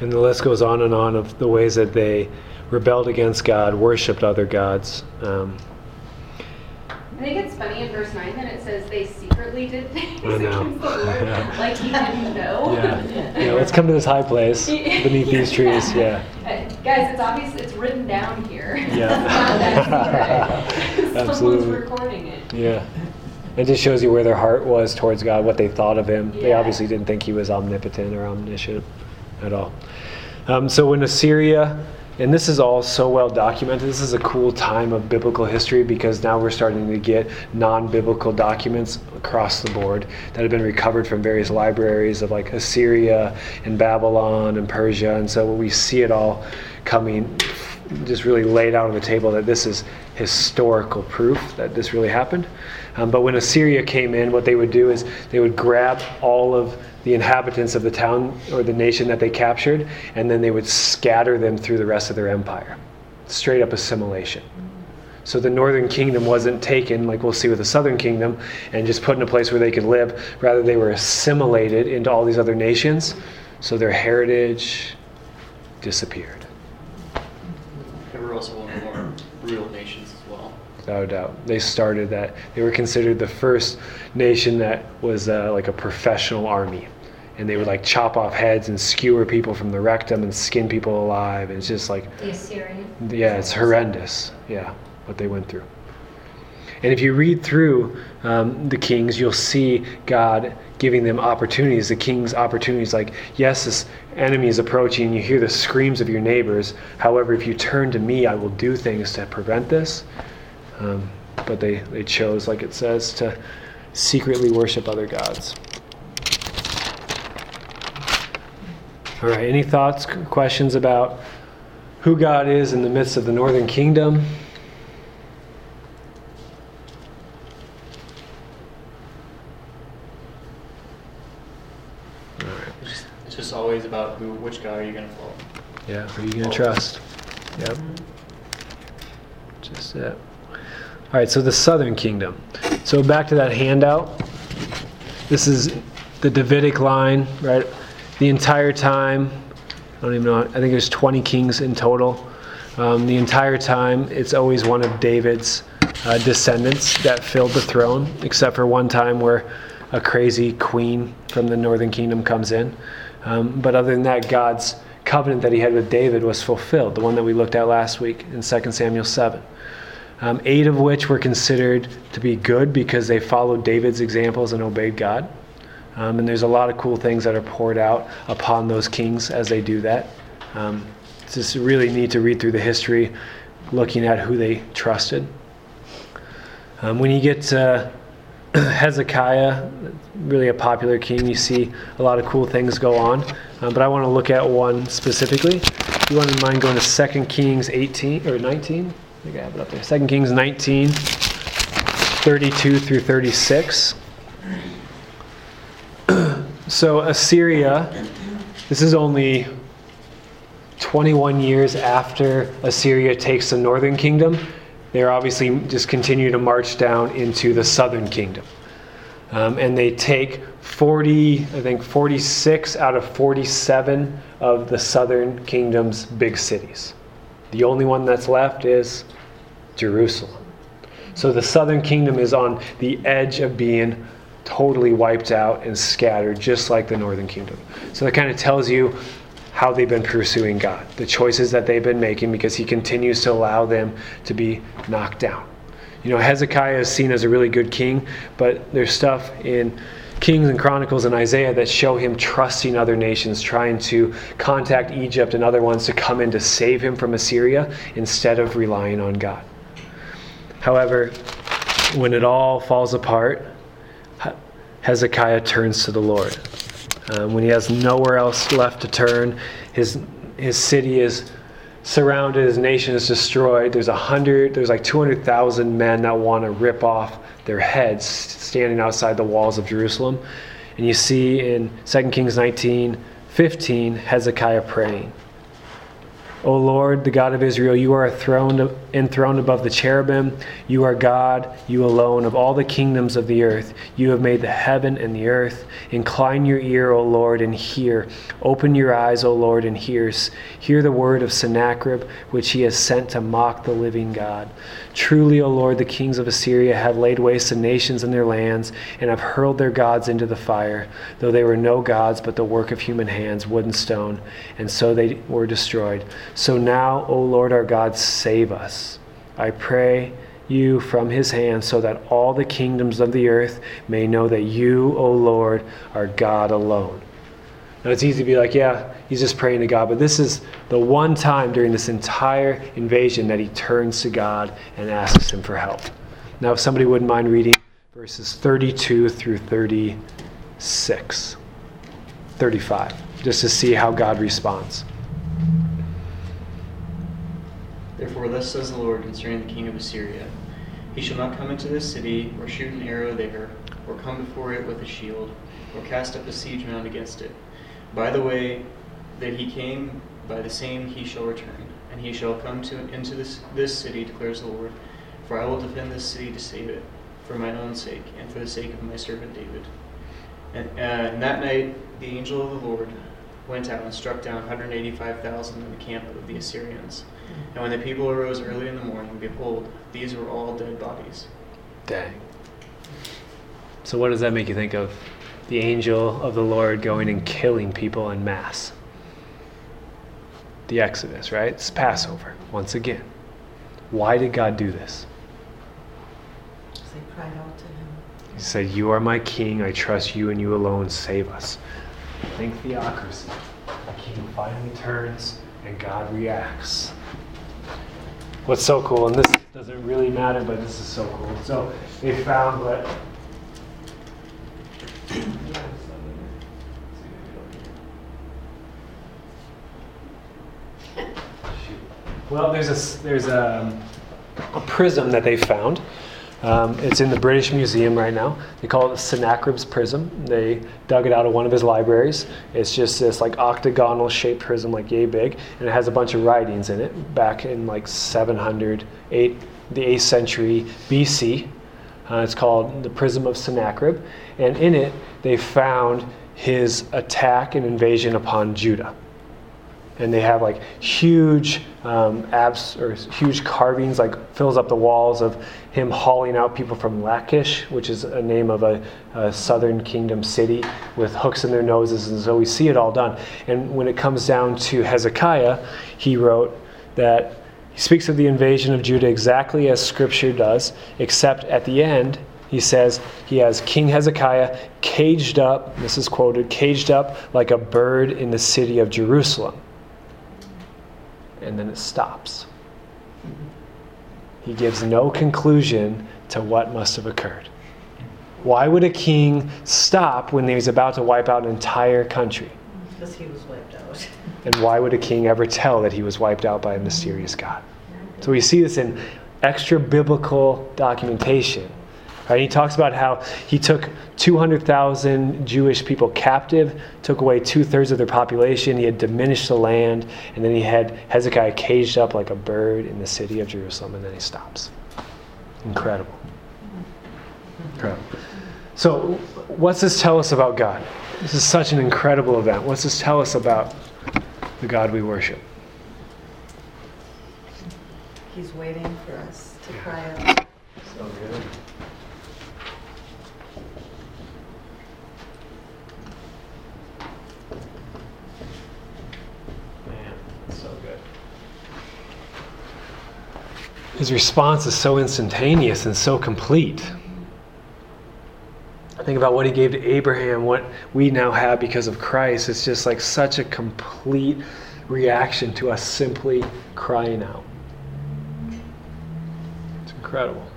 And the list goes on and on of the ways that they rebelled against God, worshipped other gods. Um, I think it's funny in verse 9 that it says they secretly did things I know. against the Lord, Yeah. like he didn't know. yeah. yeah, let's come to this high place beneath these trees. Yeah. Uh, Guys, it's obvious it's written down here. Yeah. it's not. Absolutely. Someone's recording it. Yeah. It just shows you where their heart was towards God, what they thought of Him. They obviously didn't think He was omnipotent or omniscient at all. Um, so when Assyria, and this is all so well documented, this is a cool time of biblical history because now we're starting to get non biblical documents across the board that have been recovered from various libraries of like Assyria and Babylon and Persia. And so we see it all coming just really laid out on the table that this is historical proof that this really happened. Um, but when Assyria came in, what they would do is they would grab all of the inhabitants of the town or the nation that they captured, and then they would scatter them through the rest of their empire. Straight up assimilation. So the northern kingdom wasn't taken, like we'll see with the southern kingdom, and just put in a place where they could live. Rather, they were assimilated into all these other nations, so their heritage disappeared. They were also one of the more real nations as well. Without a doubt. They started that. They were considered the first nation that was uh, like a professional army. And they would like chop off heads and skewer people from the rectum and skin people alive. And it's just like, The Assyrian. yeah, it's horrendous. Yeah, what they went through. And if you read through um, the kings, you'll see God giving them opportunities, the king's opportunities. Like, yes, this enemy is approaching, you hear the screams of your neighbors. However, if you turn to me, I will do things to prevent this. Um, but they, they chose, like it says, to secretly worship other gods. All right, any thoughts, questions about who God is in the midst of the northern kingdom? It's just, always about who, which God are you going to follow. Yeah, who are you going to trust? Yep. Just it. All right, so the southern kingdom. So back to that handout. This is the Davidic line, right? The entire time, I don't even know, I think there's 20 kings in total. Um, the entire time, it's always one of David's uh, descendants that filled the throne, except for one time where a crazy queen from the northern kingdom comes in. Um, but other than that, God's covenant that he had with David was fulfilled, the one that we looked at last week in 2 Samuel 7. Um, eight of which were considered to be good because they followed David's examples and obeyed God. Um, and there's a lot of cool things that are poured out upon those kings as they do that. Um, it's just really neat to read through the history, looking at who they trusted. Um, when you get to Hezekiah, really a popular king, you see a lot of cool things go on. Um, but I want to look at one specifically. If you want to mind going to 2 Kings 18 or 19? I think I have it up there. 2 Kings 19, 32 through 36. so Assyria, this is only 21 years after Assyria takes the northern kingdom. They're obviously just continue to march down into the southern kingdom. Um, and they take 40, I think 46 out of 47 of the southern kingdom's big cities. The only one that's left is Jerusalem. So the southern kingdom is on the edge of being totally wiped out and scattered, just like the northern kingdom. So that kind of tells you how they've been pursuing God, the choices that they've been making, because He continues to allow them to be knocked down. You know, Hezekiah is seen as a really good king, but there's stuff in Kings and Chronicles and Isaiah that show him trusting other nations, trying to contact Egypt and other ones to come in to save him from Assyria instead of relying on God. However, when it all falls apart, Hezekiah turns to the Lord. Um, when he has nowhere else left to turn, his, his city is surrounded, his nation is destroyed. There's a hundred, there's like 200,000 men that want to rip off their heads standing outside the walls of Jerusalem. And you see in 2 Kings 19, 15, Hezekiah praying. O Lord, the God of Israel, you are enthroned, enthroned above the cherubim. You are God, you alone, of all the kingdoms of the earth. You have made the heaven and the earth. Incline your ear, O Lord, and hear. Open your eyes, O Lord, and hear. Hear the word of Sennacherib, which he has sent to mock the living God. Truly, O Lord, the kings of Assyria have laid waste the nations and their lands, and have hurled their gods into the fire, though they were no gods, but the work of human hands, wood and stone, and so they were destroyed. So now, O Lord our God, save us. I pray you from his hand, so that all the kingdoms of the earth may know that you, O Lord, are God alone. Now, it's easy to be like, yeah, he's just praying to God, but this is the one time during this entire invasion that he turns to God and asks him for help. Now, if somebody wouldn't mind reading verses 32 through 36, 35, just to see how God responds. Therefore, thus says the Lord concerning the king of Assyria He shall not come into this city, or shoot an arrow there, or come before it with a shield, or cast up a siege mound against it. By the way that he came, by the same he shall return, and he shall come to into this this city, declares the Lord. For I will defend this city to save it, for mine own sake, and for the sake of my servant David. And, uh, and that night the angel of the Lord went out and struck down 185,000 in the camp of the Assyrians. And when the people arose early in the morning, behold, these were all dead bodies. Dang. So, what does that make you think of? The angel of the Lord going and killing people in mass. The Exodus, right? It's Passover, once again. Why did God do this? They cried out to him. He said, You are my king. I trust you and you alone. Save us. Think theocracy. The king finally turns and God reacts. What's so cool, and this doesn't really matter, but this is so cool. So they found what. Well, there's a there's a, a prism that they found. Um, it's in the British Museum right now. They call it Sennacherib's prism. They dug it out of one of his libraries. It's just this like octagonal shaped prism, like yay big, and it has a bunch of writings in it back in like 700, eight, the 8th century BC. Uh, it's called the Prism of Sennacherib, and in it they found his attack and invasion upon Judah and they have like huge um, abs or huge carvings like fills up the walls of him hauling out people from lachish which is a name of a, a, southern kingdom city with hooks in their noses and so we see it all done. And when it comes down to hezekiah he wrote that he speaks of the invasion of judah exactly as scripture does except at the end he says he has King Hezekiah caged up, this is quoted, caged up like a bird in the city of Jerusalem and then it stops. He gives no conclusion to what must have occurred. Why would a king stop when he's about to wipe out an entire country? Because he was wiped out. And why would a king ever tell that he was wiped out by a mysterious God? So we see this in extra biblical documentation. Right? He talks about how he took 200,000 Jewish people captive, took away two thirds of their population, he had diminished the land, and then he had Hezekiah caged up like a bird in the city of Jerusalem, and then he stops. Incredible. Incredible. So, what's this tell us about God? This is such an incredible event. What's this tell us about the God we worship? He's waiting for us to cry out. So good. Man, so good. His response is so instantaneous and so complete. I think about what he gave to Abraham, what we now have because of Christ. It's just like such a complete reaction to us simply crying out. It's incredible.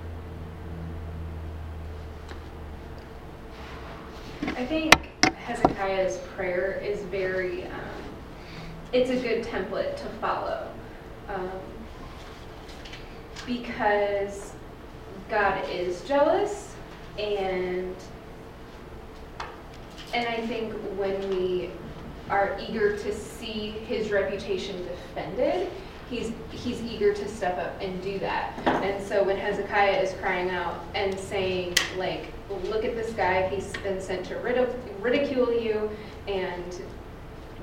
I think Hezekiah's prayer is very, um, it's a good template to follow. Um, because God is jealous and and I think when we are eager to see his reputation defended, he's he's eager to step up and do that. And so when Hezekiah is crying out and saying like, "Look at this guy. He's been sent to ridic- ridicule you and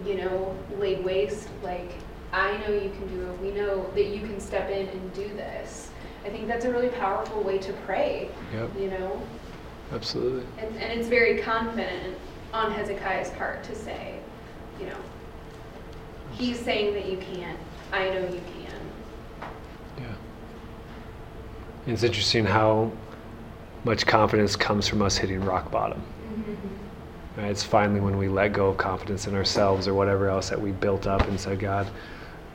you know laid waste. Like I know you can do it. We know that you can step in and do this." I think that's a really powerful way to pray. Yep. You know, Absolutely. and, and it's very confident on Hezekiah's part to say, you know, he's saying that you can't. I know you can. Yeah. It's interesting how much confidence comes from us hitting rock bottom. Mm-hmm. Right? It's finally when we let go of confidence in ourselves or whatever else that we built up and said, God,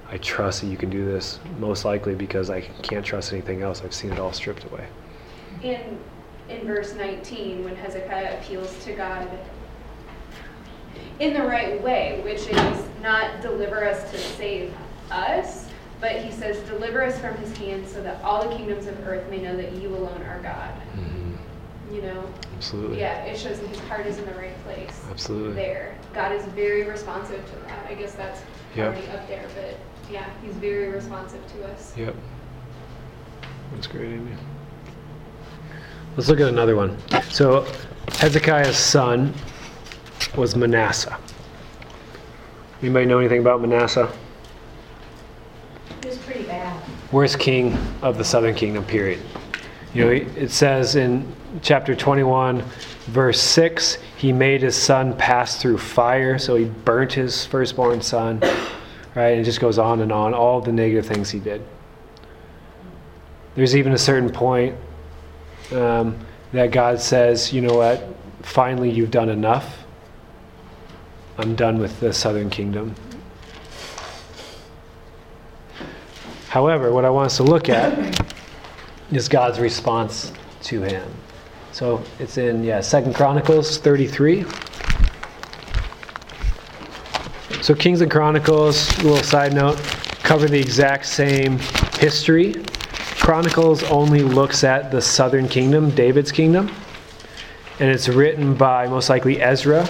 I trust that you can do this. Most likely because I can't trust anything else. I've seen it all stripped away. In in verse 19, when Hezekiah appeals to God in the right way, which is not deliver us to save us, but he says, deliver us from his hand so that all the kingdoms of earth may know that you alone are God. Mm-hmm. You know? Absolutely. Yeah, it shows that his heart is in the right place. Absolutely. There. God is very responsive to that. I guess that's already up there, but yeah, he's very responsive to us. Yep. That's great, Amy. Let's look at another one. So, Hezekiah's son was Manasseh. Anybody know anything about Manasseh? It was pretty bad. Worst king of the southern kingdom, period. You know, it says in chapter 21, verse 6, he made his son pass through fire, so he burnt his firstborn son, right? And it just goes on and on, all the negative things he did. There's even a certain point um, that God says, you know what, finally you've done enough. I'm done with the southern kingdom. However, what I want us to look at is God's response to him. So it's in yeah, Second Chronicles 33. So Kings and Chronicles, a little side note, cover the exact same history. Chronicles only looks at the southern kingdom, David's kingdom, and it's written by most likely Ezra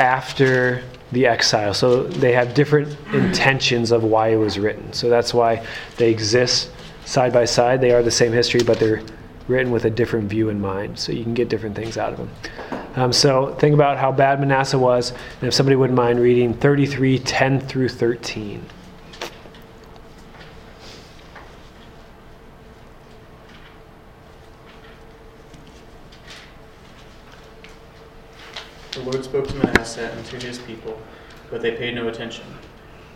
after the exile. So they have different intentions of why it was written. So that's why they exist side by side. They are the same history, but they're written with a different view in mind. So you can get different things out of them. Um, so think about how bad Manasseh was, and if somebody wouldn't mind reading 33 10 through 13. The Lord spoke to Manasseh and to his people, but they paid no attention.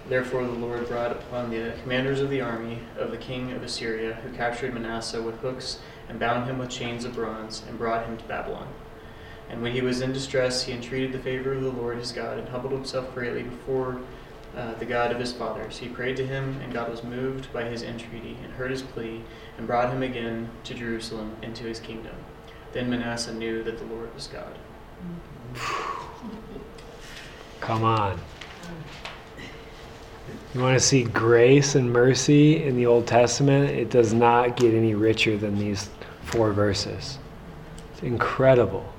Therefore the Lord brought upon the commanders of the army of the king of Assyria, who captured Manasseh with hooks and bound him with chains of bronze, and brought him to Babylon. And when he was in distress, he entreated the favor of the Lord his God, and humbled himself greatly before uh, the God of his fathers. He prayed to him, and God was moved by his entreaty, and heard his plea, and brought him again to Jerusalem into his kingdom. Then Manasseh knew that the Lord was God. Come on. You want to see grace and mercy in the Old Testament? It does not get any richer than these four verses. It's incredible.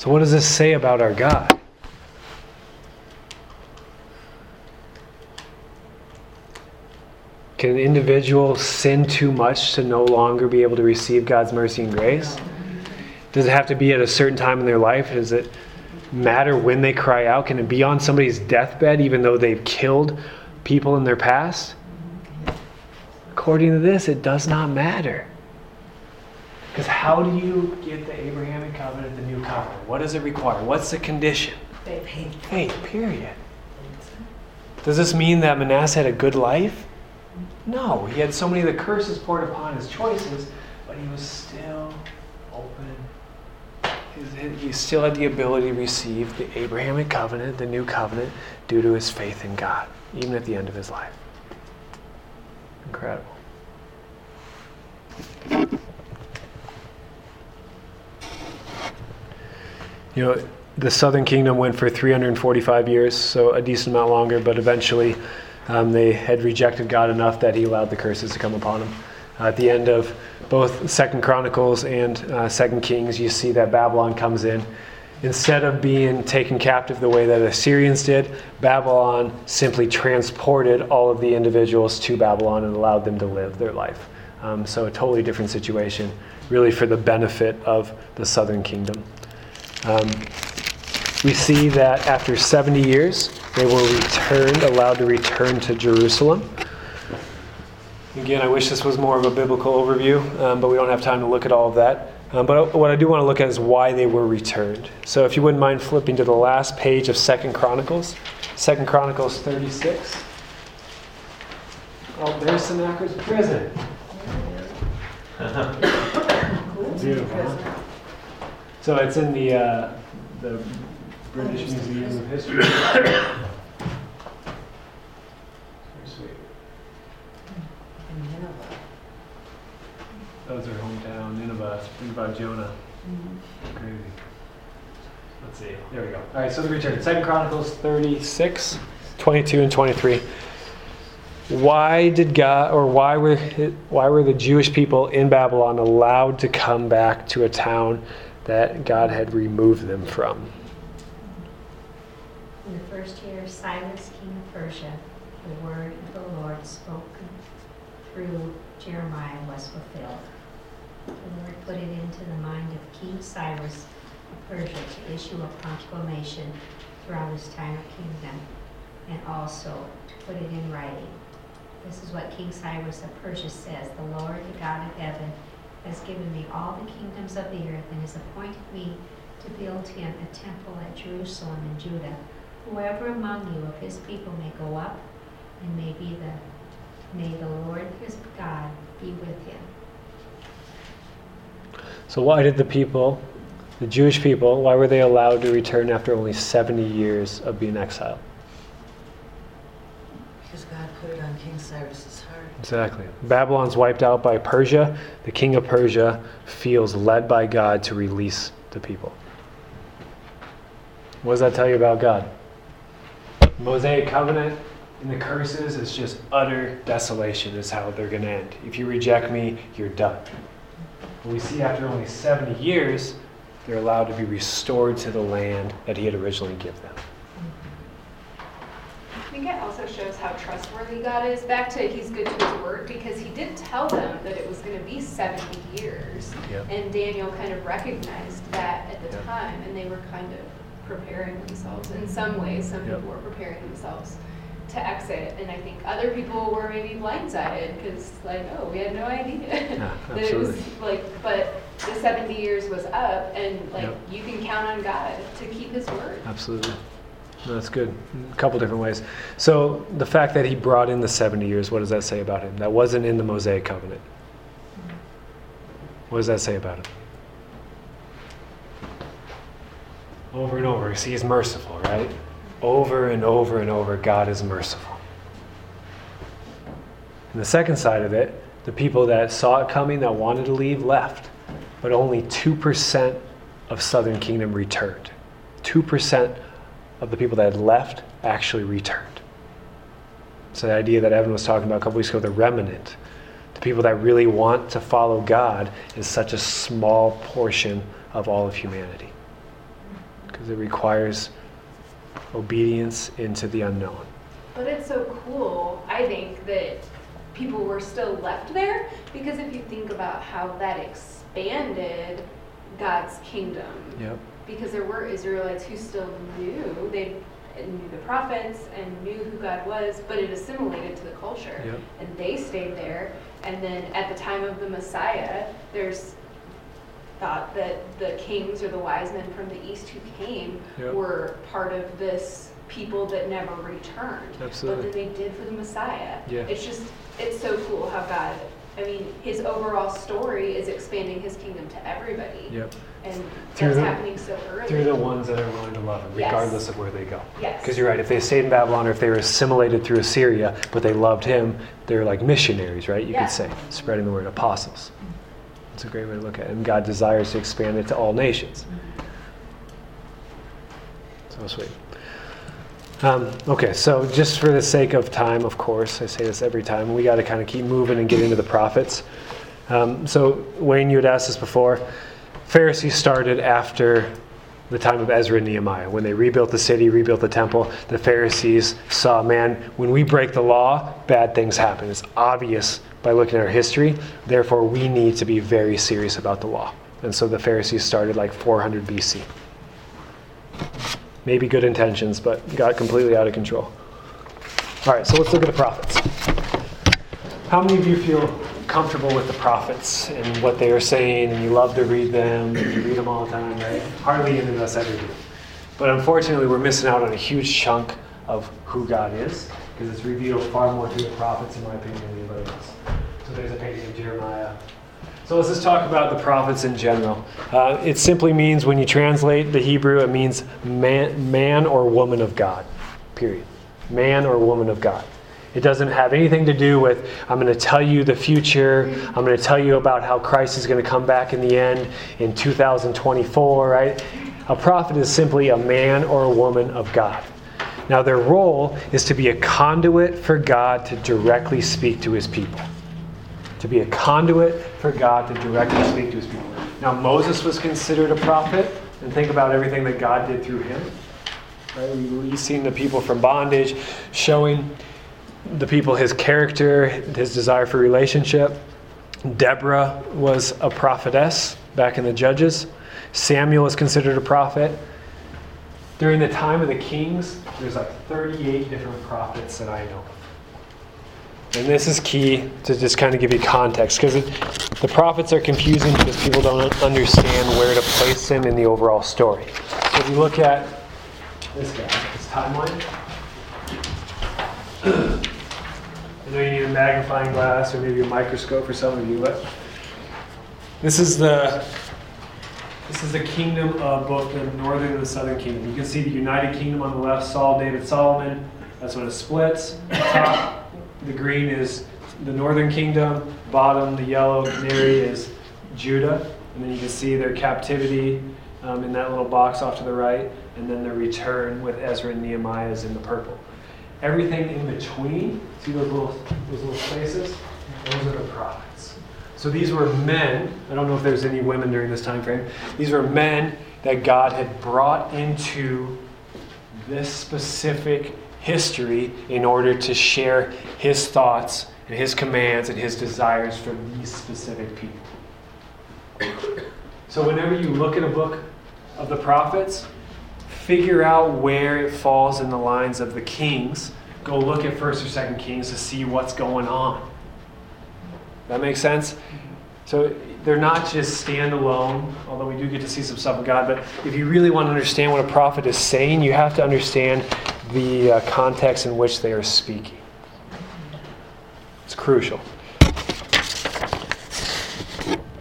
So, what does this say about our God? Can an individual sin too much to no longer be able to receive God's mercy and grace? Does it have to be at a certain time in their life? Does it matter when they cry out? Can it be on somebody's deathbed even though they've killed people in their past? According to this, it does not matter. Because how do you get the Abrahamic covenant, the new covenant? What does it require? What's the condition? Faith. Faith, period. Does this mean that Manasseh had a good life? No, he had so many of the curses poured upon his choices, but he was still open he still had the ability to receive the Abrahamic covenant, the new covenant, due to his faith in God, even at the end of his life. Incredible. You know, the southern kingdom went for 345 years, so a decent amount longer, but eventually um, they had rejected God enough that he allowed the curses to come upon them. Uh, at the end of both Second Chronicles and uh, Second Kings, you see that Babylon comes in. Instead of being taken captive the way that the Assyrians did, Babylon simply transported all of the individuals to Babylon and allowed them to live their life. Um, so, a totally different situation, really for the benefit of the southern kingdom. Um, we see that after 70 years, they were returned, allowed to return to Jerusalem. Again, I wish this was more of a biblical overview, um, but we don't have time to look at all of that. Um, but what I do want to look at is why they were returned. So if you wouldn't mind flipping to the last page of Second Chronicles, Second Chronicles 36. Oh, there's Sennacherib's prison. Beautiful. So it's in the uh, the British Museum of History. That was her hometown, Nineveh. Think about Jonah. Crazy. Let's see. There we go. All right, so the return. Second Chronicles 36, 22 and 23. Why did God, or why were why were the Jewish people in Babylon allowed to come back to a town that God had removed them from? In the first year of Cyrus, king of Persia, the word of the Lord spoken through Jeremiah was fulfilled. The Lord put it into the mind of King Cyrus of Persia to issue a proclamation throughout his entire kingdom, and also to put it in writing. This is what King Cyrus of Persia says, The Lord, the God of heaven, has given me all the kingdoms of the earth and has appointed me to build him a temple at Jerusalem in Judah. Whoever among you of his people may go up and may be the may the Lord his God be with him. So, why did the people, the Jewish people, why were they allowed to return after only 70 years of being exiled? Because God put it on King Cyrus's heart. Exactly. Babylon's wiped out by Persia. The king of Persia feels led by God to release the people. What does that tell you about God? Mosaic covenant and the curses is just utter desolation, is how they're going to end. If you reject me, you're done. But we see after only 70 years, they're allowed to be restored to the land that he had originally given them. I think it also shows how trustworthy God is. Back to he's good to his word because he did tell them that it was going to be 70 years. Yep. And Daniel kind of recognized that at the Yep. time and they were kind of preparing themselves in some ways. Some Yep. people were preparing themselves to exit. And I think other people were maybe blindsided because, like, oh, we had no idea. that it was like, but the 70 years was up and, like, you can count on God to keep his word. Absolutely. That's good. A couple different ways. So, the fact that he brought in the 70 years, what does that say about him? That wasn't in the Mosaic covenant. What does that say about him? Over and over. See, he's merciful, right? Over and over and over, God is merciful. And the second side of it, the people that saw it coming, that wanted to leave, left. But only 2% of Southern Kingdom returned. 2% of the people that had left actually returned. So the idea that Evan was talking about a couple weeks ago, the remnant, the people that really want to follow God, is such a small portion of all of humanity. Because it requires obedience into the unknown. But it's so cool, I think, that people were still left there because if you think about how that expanded God's kingdom, Yep. Because there were Israelites who still knew, they knew the prophets and knew who God was, but it assimilated to the culture. Yep. And they stayed there. And then at the time of the Messiah, there's thought that the kings or the wise men from the east who came Yep. were part of this people that never returned. Absolutely. But then they did for the Messiah. Yeah. It's just, it's so cool how God, I mean, his overall story is expanding his kingdom to everybody. Yep. And Through that's the- happening so early. Through the ones that are willing to love him, Yes. regardless of where they go. Yes. Because you're right, if they stayed in Babylon or if they were assimilated through Assyria, but they loved him, they're like missionaries, right? You Yeah. could say, spreading the word, apostles. It's a great way to look at it. And God desires to expand it to all nations. So sweet. Um, okay, so just for the sake of time, of course, I say this every time, we got to kind of keep moving and get into the prophets. Um, so, Wayne, you had asked this before. Pharisees started after the time of Ezra and Nehemiah. When they rebuilt the city, rebuilt the temple, the Pharisees saw, man, when we break the law, bad things happen. It's obvious by looking at our history. Therefore, we need to be very serious about the law. And so the Pharisees started like 400 BC. Maybe good intentions, but got completely out of control. All right, so let's look at the prophets. How many of you feel comfortable with the prophets and what they are saying, and you love to read them, you read them all the time, right? Hardly any of us ever do. But unfortunately, we're missing out on a huge chunk of who God is, because it's revealed far more through the prophets, in my opinion, than anybody else. So there's a painting of Jeremiah. So let's just talk about the prophets in general. Uh, it simply means, when you translate the Hebrew, it means man, man or woman of God, period. Man or woman of God. It doesn't have anything to do with, I'm going to tell you the future. I'm going to tell you about how Christ is going to come back in the end in 2024, right? A prophet is simply a man or a woman of God. Now, their role is to be a conduit for God to directly speak to his people. To be a conduit for God to directly speak to his people. Now, Moses was considered a prophet, and think about everything that God did through him. Right? Releasing the people from bondage, showing the people his character, his desire for relationship. Deborah was a prophetess back in the Judges. Samuel is considered a prophet. During the time of the kings, there's like 38 different prophets that I know of. And this is key to just kind of give you context because the prophets are confusing because people don't understand where to place them in the overall story. So if you look at this guy, this timeline, I know you need a magnifying glass or maybe a microscope for some of you, but this is the This is the kingdom of both the northern and the southern kingdom. You can see the United Kingdom on the left, Saul, David, Solomon. That's when it splits. Top, the green is the northern kingdom. Bottom, the yellow canary is Judah. And then you can see their captivity um, in that little box off to the right. And then their return with Ezra and Nehemiah is in the purple. Everything in between, see those little, those little spaces? Those are the prophets. So these were men. I don't know if there's any women during this time frame. These were men that God had brought into this specific history in order to share his thoughts and his commands and his desires for these specific people. So whenever you look at a book of the prophets, figure out where it falls in the lines of the kings. Go look at first or second kings to see what's going on. That makes sense? So they're not just standalone, although we do get to see some stuff of God. But if you really want to understand what a prophet is saying, you have to understand the uh, context in which they are speaking. It's crucial.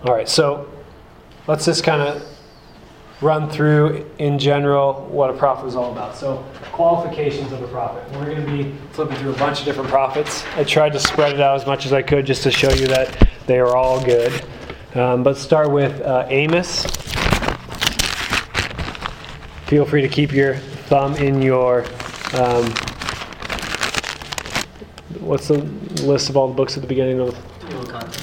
All right, so let's just kind of run through in general what a prophet is all about. So, qualifications of a prophet. We're going to be flipping through a bunch of different prophets. I tried to spread it out as much as I could just to show you that they are all good. Um, but start with uh, Amos. Feel free to keep your thumb in your. Um, what's the list of all the books at the beginning of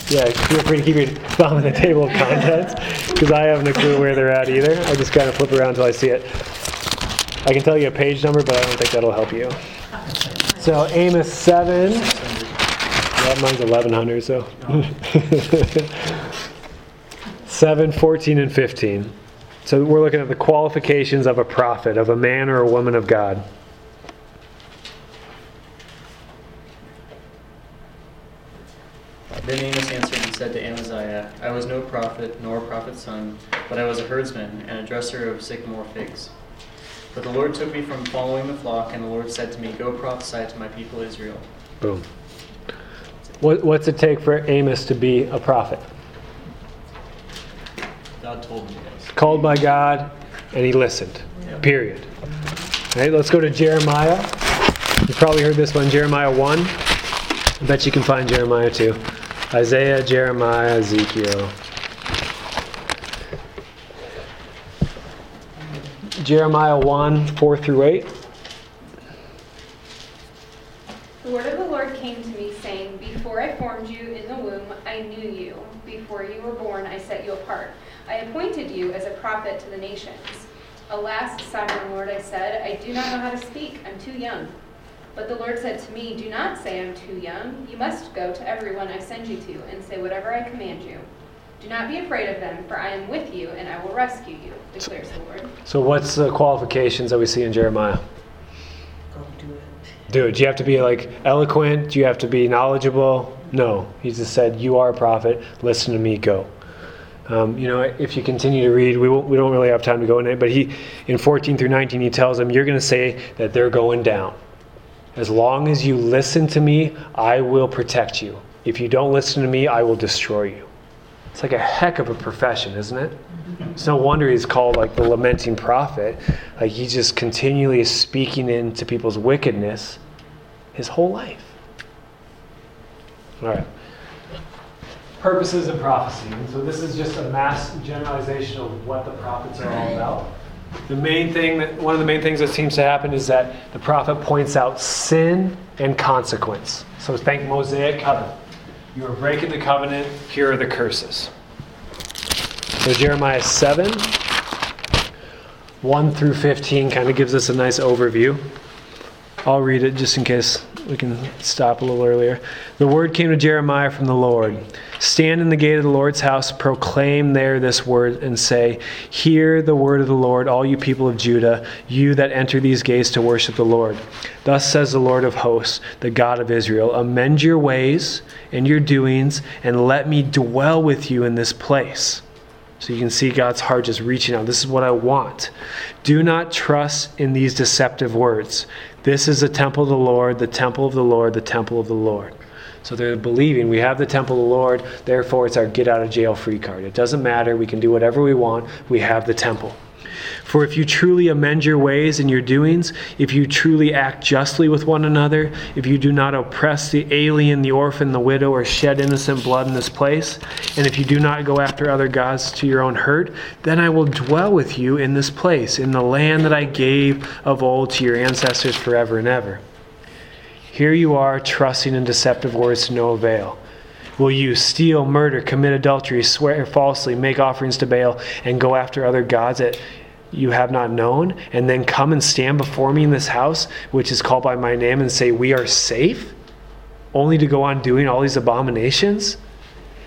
yeah, feel free to keep your thumb in the table of contents because I haven't a clue where they're at either. I just kind of flip around until I see it. I can tell you a page number, but I don't think that'll help you. So Amos 7. Yeah, mine's 1100, so. 7, 14, and 15. So we're looking at the qualifications of a prophet, of a man or a woman of God. Then Amos answered and said to Amaziah, I was no prophet, nor a prophet's son, but I was a herdsman and a dresser of sycamore figs. But the Lord took me from following the flock, and the Lord said to me, Go prophesy to my people Israel. Boom. What, what's it take for Amos to be a prophet? God told me this. Called by God, and he listened. Yep. Period. All right, let's go to Jeremiah. You probably heard this one, Jeremiah 1. I bet you can find Jeremiah 2. Isaiah, Jeremiah, Ezekiel. Jeremiah 1, 4 through 8. The word of the Lord came to me, saying, Before I formed you in the womb, I knew you. Before you were born, I set you apart. I appointed you as a prophet to the nations. Alas, sovereign Lord, I said, I do not know how to speak. I'm too young. But the Lord said to me, Do not say I'm too young. You must go to everyone I send you to and say whatever I command you. Do not be afraid of them, for I am with you and I will rescue you, declares the Lord. So, what's the qualifications that we see in Jeremiah? Go do it. Do it. Do you have to be like eloquent? Do you have to be knowledgeable? No. He just said, "You are a prophet. Listen to me. Go." Um, you know, if you continue to read, we won't, we don't really have time to go in it. But he, in 14 through 19, he tells them, "You're going to say that they're going down. As long as you listen to me, I will protect you. If you don't listen to me, I will destroy you." It's like a heck of a profession, isn't it? It's no wonder he's called like the lamenting prophet. Like he just continually is speaking into people's wickedness his whole life. All right. Purposes of prophecy. And so this is just a mass generalization of what the prophets are all about. The main thing that one of the main things that seems to happen is that the prophet points out sin and consequence. So thank Mosaic covenant. You are breaking the covenant, here are the curses. So Jeremiah 7, 1 through 15 kind of gives us a nice overview. I'll read it just in case we can stop a little earlier. The word came to Jeremiah from the Lord Stand in the gate of the Lord's house, proclaim there this word, and say, Hear the word of the Lord, all you people of Judah, you that enter these gates to worship the Lord. Thus says the Lord of hosts, the God of Israel Amend your ways and your doings, and let me dwell with you in this place. So you can see God's heart just reaching out. This is what I want. Do not trust in these deceptive words. This is the temple of the Lord, the temple of the Lord, the temple of the Lord. So they're believing we have the temple of the Lord, therefore it's our get out of jail free card. It doesn't matter, we can do whatever we want, we have the temple. For if you truly amend your ways and your doings, if you truly act justly with one another, if you do not oppress the alien, the orphan, the widow, or shed innocent blood in this place, and if you do not go after other gods to your own hurt, then I will dwell with you in this place, in the land that I gave of old to your ancestors forever and ever. Here you are, trusting in deceptive words to no avail. Will you steal, murder, commit adultery, swear falsely, make offerings to Baal, and go after other gods that you have not known, and then come and stand before me in this house, which is called by my name, and say, We are safe? Only to go on doing all these abominations?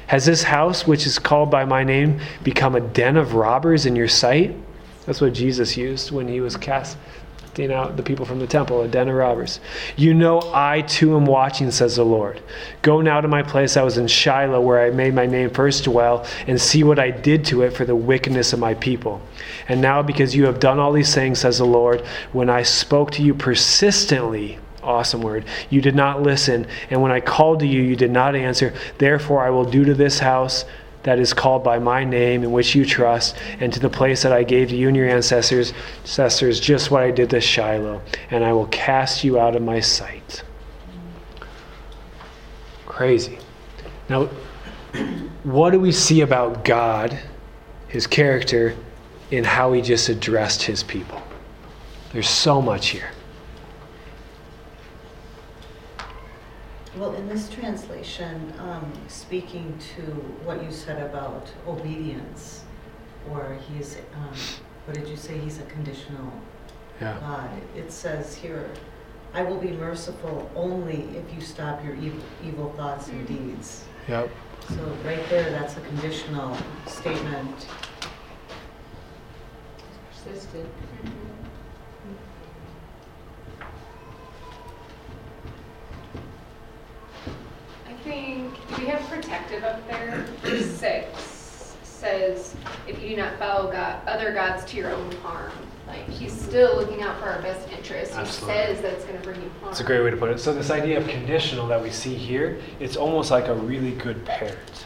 Has this house, which is called by my name, become a den of robbers in your sight? That's what Jesus used when he was casting out the people from the temple, a den of robbers. You know, I too am watching, says the Lord. Go now to my place I was in Shiloh, where I made my name first dwell, and see what I did to it for the wickedness of my people. And now, because you have done all these things, says the Lord, when I spoke to you persistently, awesome word. You did not listen, and when I called to you, you did not answer. Therefore, I will do to this house that is called by my name, in which you trust, and to the place that I gave to you and your ancestors, ancestors just what I did to Shiloh, and I will cast you out of my sight. Crazy. Now, what do we see about God, his character, in how he just addressed his people? There's so much here. Well, in this translation, um, speaking to what you said about obedience, or he's, um, what did you say, he's a conditional Yeah. God. It says here, I will be merciful only if you stop your evil, evil thoughts and deeds. Yep. So right there, that's a conditional statement. Persistent. I think, do we have protective up there? Six says, if you do not follow God, other gods to your own harm. Like, he's still looking out for our best interest. He Absolutely. says that it's gonna bring you harm. That's a great way to put it. So this idea of conditional that we see here, it's almost like a really good parent,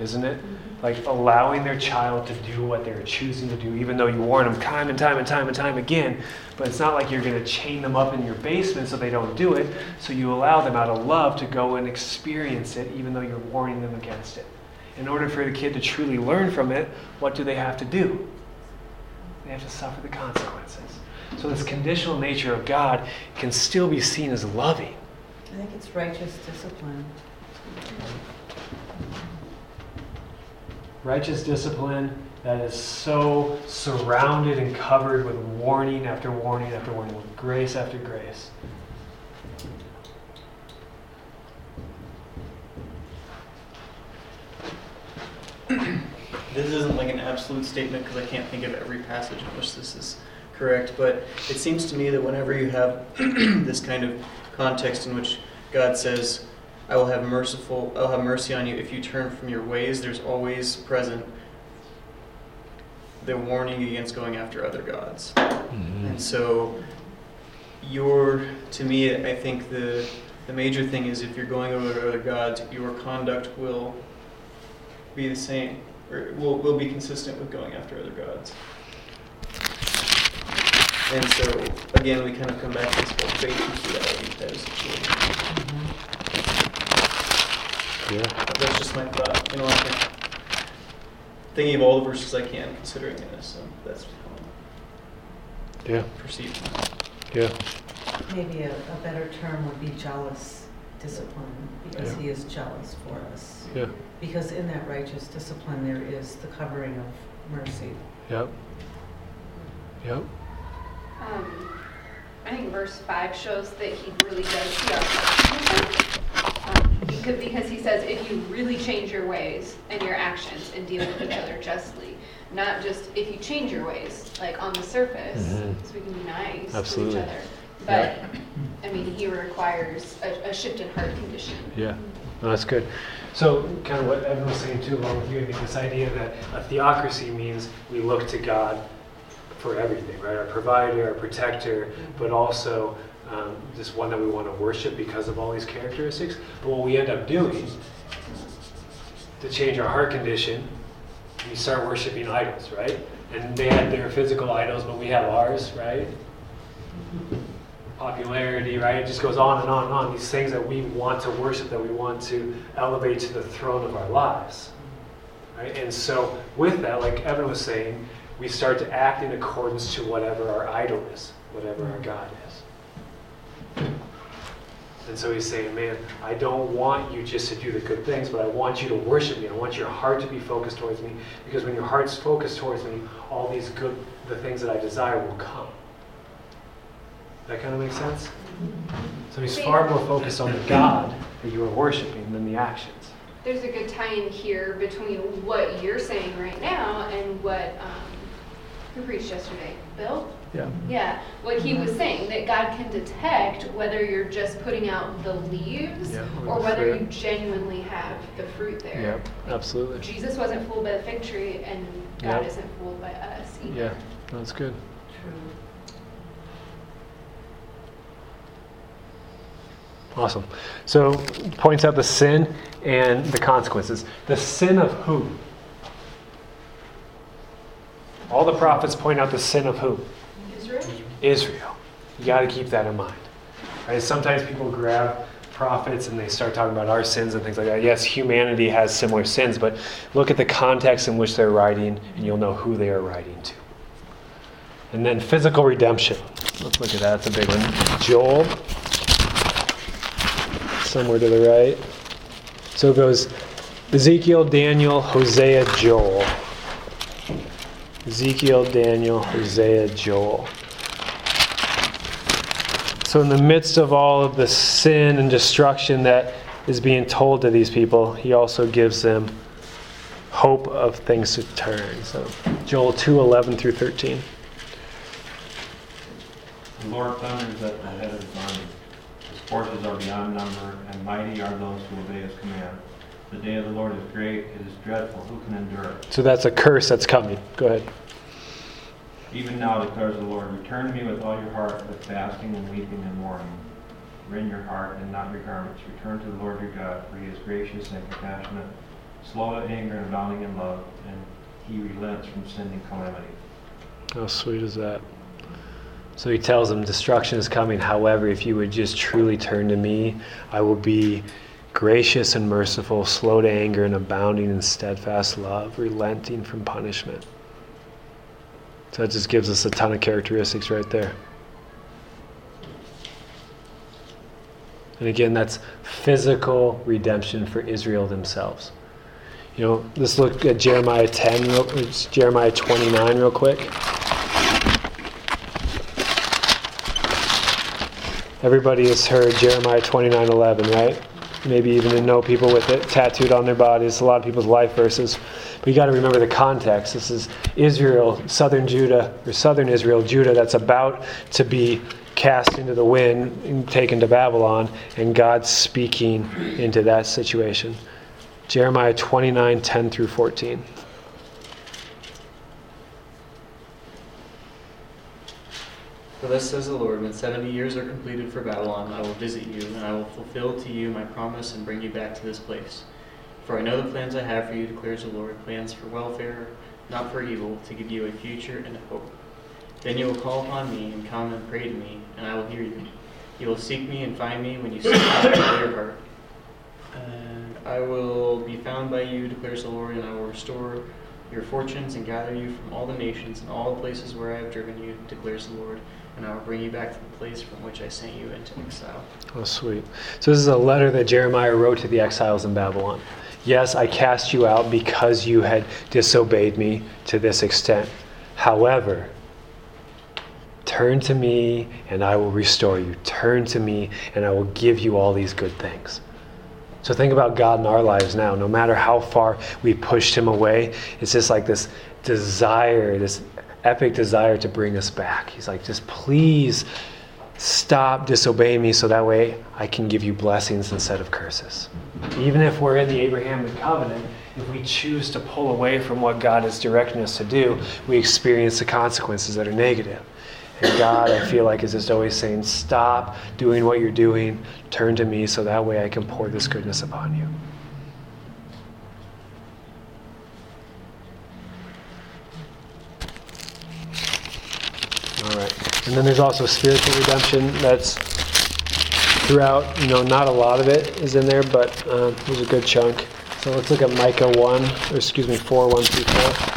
isn't it? Like allowing their child to do what they're choosing to do, even though you warn them time and time and time and time again. But it's not like you're going to chain them up in your basement so they don't do it. So you allow them out of love to go and experience it, even though you're warning them against it. In order for the kid to truly learn from it, what do they have to do? They have to suffer the consequences. So this conditional nature of God can still be seen as loving. I think it's righteous discipline. Righteous discipline that is so surrounded and covered with warning after warning after warning, with grace after grace. This isn't like an absolute statement because I can't think of every passage in which this is correct, but it seems to me that whenever you have this kind of context in which God says, "I will have merciful, I'll have mercy on you if you turn from your ways," there's always present the warning against going after other gods. Hmm. And so, your, to me, I think the the major thing is if you're going over to other gods, your conduct will be the same, or will will be consistent with going after other gods. And so, again, we kind of come back to this whole faith and reality as Yeah. that's just my thought. You know, I think thinking of all the verses I can, considering this, so that's how Yeah. I perceive. Yeah. Maybe a, a better term would be jealous discipline, because Yeah. he is jealous for us. Yeah. Because in that righteous discipline, there is the covering of mercy. Yep. Yep. Um, I think verse five shows that he really does see our hearts. Because, because he says, if you really change your ways and your actions and deal with each other justly, not just if you change your ways, like on the surface, Mhm. so we can be nice Absolutely. to each other. But, I mean, he requires a, a shift in heart condition. Yeah, no, that's good. So, kind of what Evan was saying too, along with you, I think this idea that a theocracy means we look to God for everything, right? Our provider, our protector, but also um, just one that we want to worship because of all these characteristics. But what we end up doing to change our heart condition, we start worshiping idols, right? And they had their physical idols, but we have ours, right? Popularity, right? It just goes on and on and on. These things that we want to worship, that we want to elevate to the throne of our lives. Right? And so, with that, like Evan was saying, we start to act in accordance to whatever our idol is, whatever our God is. And so he's saying, Man, I don't want you just to do the good things, but I want you to worship me. I want your heart to be focused towards me. Because when your heart's focused towards me, all these good, the things that I desire will come. That kind of makes sense? So he's far more focused on the God that you are worshiping than the actions. There's a good tie-in here between what you're saying right now and what um, who preached yesterday, Bill. Yeah. Yeah, what he was saying that God can detect whether you're just putting out the leaves Yeah, or or whether fruit. you genuinely have the fruit there. Yep, absolutely. Jesus wasn't fooled by the fig tree, and God Yep. isn't fooled by us either. Yeah, that's good. True. Awesome. So points out the sin and the consequences. The sin of who? All the prophets point out the sin of who? Israel? You got to keep that in mind. Right? Sometimes people grab prophets and they start talking about our sins and things like that. Yes, humanity has similar sins, but look at the context in which they're writing and you'll know who they are writing to. And then physical redemption. Let's look at that. That's a big one. Joel. Somewhere to the right. So it goes Ezekiel, Daniel, Hosea, Joel. Ezekiel, Daniel, Hosea, Joel. So, in the midst of all of the sin and destruction that is being told to these people, he also gives them hope of things to turn. So, Joel 2 11 through 13. The Lord thunders at the head of his army. His forces are beyond number, and mighty are those who obey his command. The day of the Lord is great, it is dreadful. Who can endure it? So, that's a curse that's coming. Go ahead. Even now declares the Lord, return to me with all your heart, with fasting and weeping and mourning. Rend your heart and not your garments. Return to the Lord your God, for he is gracious and compassionate, slow to anger and abounding in love, and he relents from sending calamity. How sweet is that? So he tells them, Destruction is coming. However, if you would just truly turn to me, I will be gracious and merciful, slow to anger, and abounding in steadfast love, relenting from punishment. So that just gives us a ton of characteristics right there. And again, that's physical redemption for Israel themselves. You know, let's look at Jeremiah 10, real, Jeremiah 29 real quick. Everybody has heard Jeremiah 29 11, right? Maybe even to know people with it tattooed on their bodies. A lot of people's life verses. But you got to remember the context. This is Israel, southern Judah, or southern Israel, Judah, that's about to be cast into the wind and taken to Babylon, and God's speaking into that situation. Jeremiah 29 10 through 14. For thus says the Lord, when seventy years are completed for Babylon, I will visit you, and I will fulfill to you my promise and bring you back to this place. For I know the plans I have for you, declares the Lord, plans for welfare, not for evil, to give you a future and a hope. Then you will call upon me and come and pray to me, and I will hear you. You will seek me and find me when you seek me with all your heart. And I will be found by you, declares the Lord, and I will restore your fortunes and gather you from all the nations and all the places where I have driven you, declares the Lord, and I will bring you back to the place from which I sent you into exile. Oh, sweet. So, this is a letter that Jeremiah wrote to the exiles in Babylon. Yes, I cast you out because you had disobeyed me to this extent. However, turn to me and I will restore you. Turn to me and I will give you all these good things. So, think about God in our lives now. No matter how far we pushed him away, it's just like this desire, this epic desire to bring us back. He's like, just please stop disobeying me so that way I can give you blessings instead of curses. Even if we're in the Abrahamic covenant, if we choose to pull away from what God is directing us to do, we experience the consequences that are negative. And God, I feel like, is just always saying, Stop doing what you're doing, turn to me so that way I can pour this goodness upon you. All right. And then there's also spiritual redemption that's throughout, you know, not a lot of it is in there, but uh, there's a good chunk. So let's look at Micah 1, or excuse me, 4, 1 through 4.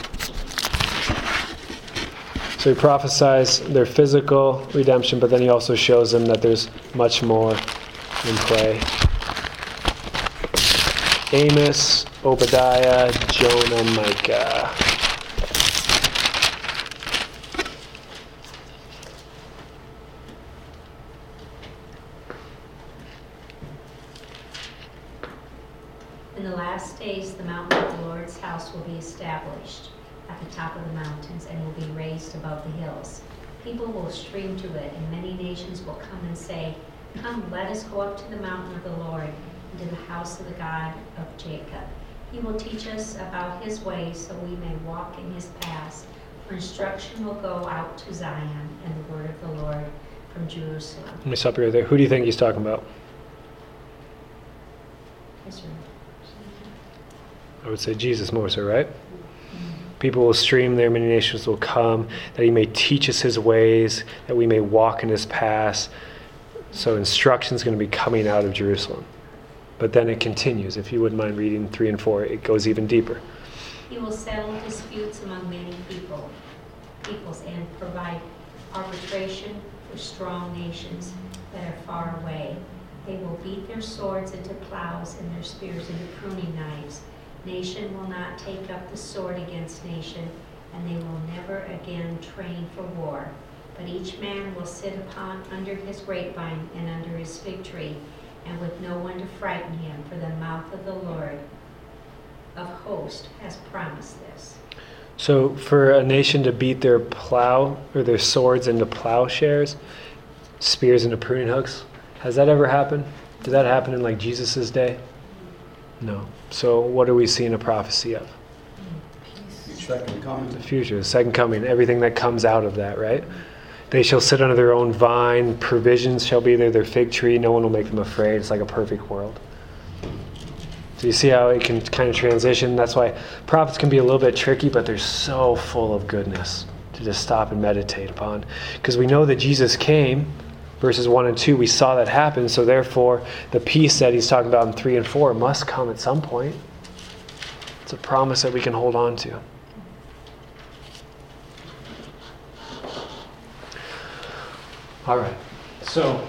So he prophesies their physical redemption, but then he also shows them that there's much more in play. Amos, Obadiah, Jonah, Micah. In the last days, the mountain of the Lord's house will be established at the top of the mountains and will above the hills. People will stream to it, and many nations will come and say, Come, let us go up to the mountain of the Lord, and to the house of the God of Jacob. He will teach us about his ways, so we may walk in his paths. For instruction will go out to Zion, and the word of the Lord from Jerusalem. Let me stop you right there. Who do you think he's talking about? Israel. I would say Jesus more so, right? People will stream there, many nations will come, that he may teach us his ways, that we may walk in his paths. So instruction is going to be coming out of Jerusalem. But then it continues. If you wouldn't mind reading 3 and 4, it goes even deeper. He will settle disputes among many people, peoples and provide arbitration for strong nations that are far away. They will beat their swords into plows and their spears into pruning knives. Nation will not take up the sword against nation, and they will never again train for war. But each man will sit upon under his grapevine and under his fig tree, and with no one to frighten him, for the mouth of the Lord of hosts has promised this. So, for a nation to beat their plow or their swords into plowshares, spears into pruning hooks, has that ever happened? Did that happen in like Jesus' day? No. So, what are we seeing a prophecy of? Second coming. The future, the second coming, everything that comes out of that, right? They shall sit under their own vine, provisions shall be there, their fig tree, no one will make them afraid. It's like a perfect world. So you see how it can kind of transition? That's why prophets can be a little bit tricky, but they're so full of goodness to just stop and meditate upon. Because we know that Jesus came, verses 1 and 2, we saw that happen, so therefore the peace that he's talking about in 3 and 4 must come at some point. It's a promise that we can hold on to. All right. So,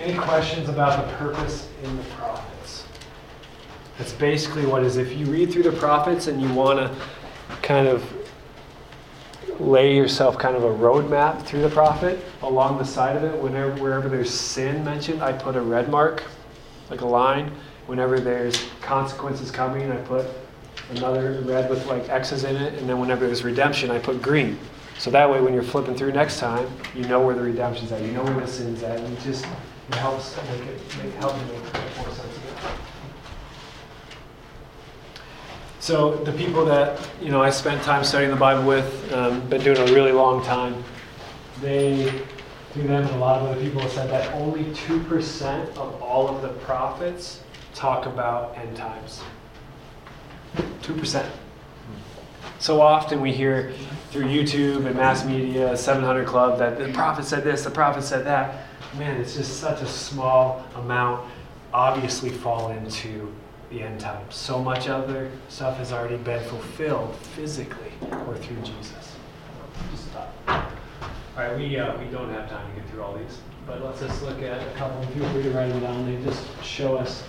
any questions about the purpose in the prophets? That's basically what is. If you read through the prophets and you want to kind of lay yourself kind of a roadmap through the prophet along the side of it, whenever wherever there's sin mentioned, I put a red mark, like a line. Whenever there's consequences coming, I put another red with like X's in it, and then whenever there's redemption, I put green. So that way, when you're flipping through next time, you know where the redemption's at, you know where the sin's at, and it just it helps make it make, help make more sense of it. So the people that you know I spent time studying the Bible with, um, been doing a really long time, they through them and a lot of other people have said that only two percent of all of the prophets talk about end times. Two percent. So often we hear through YouTube and mass media, 700 Club, that the prophet said this, the prophet said that. Man, it's just such a small amount, obviously fall into the end times. So much other stuff has already been fulfilled physically or through Jesus. Stop. All right, we, uh, we don't have time to get through all these, but let's just look at a couple. Feel free to write them down. They just show us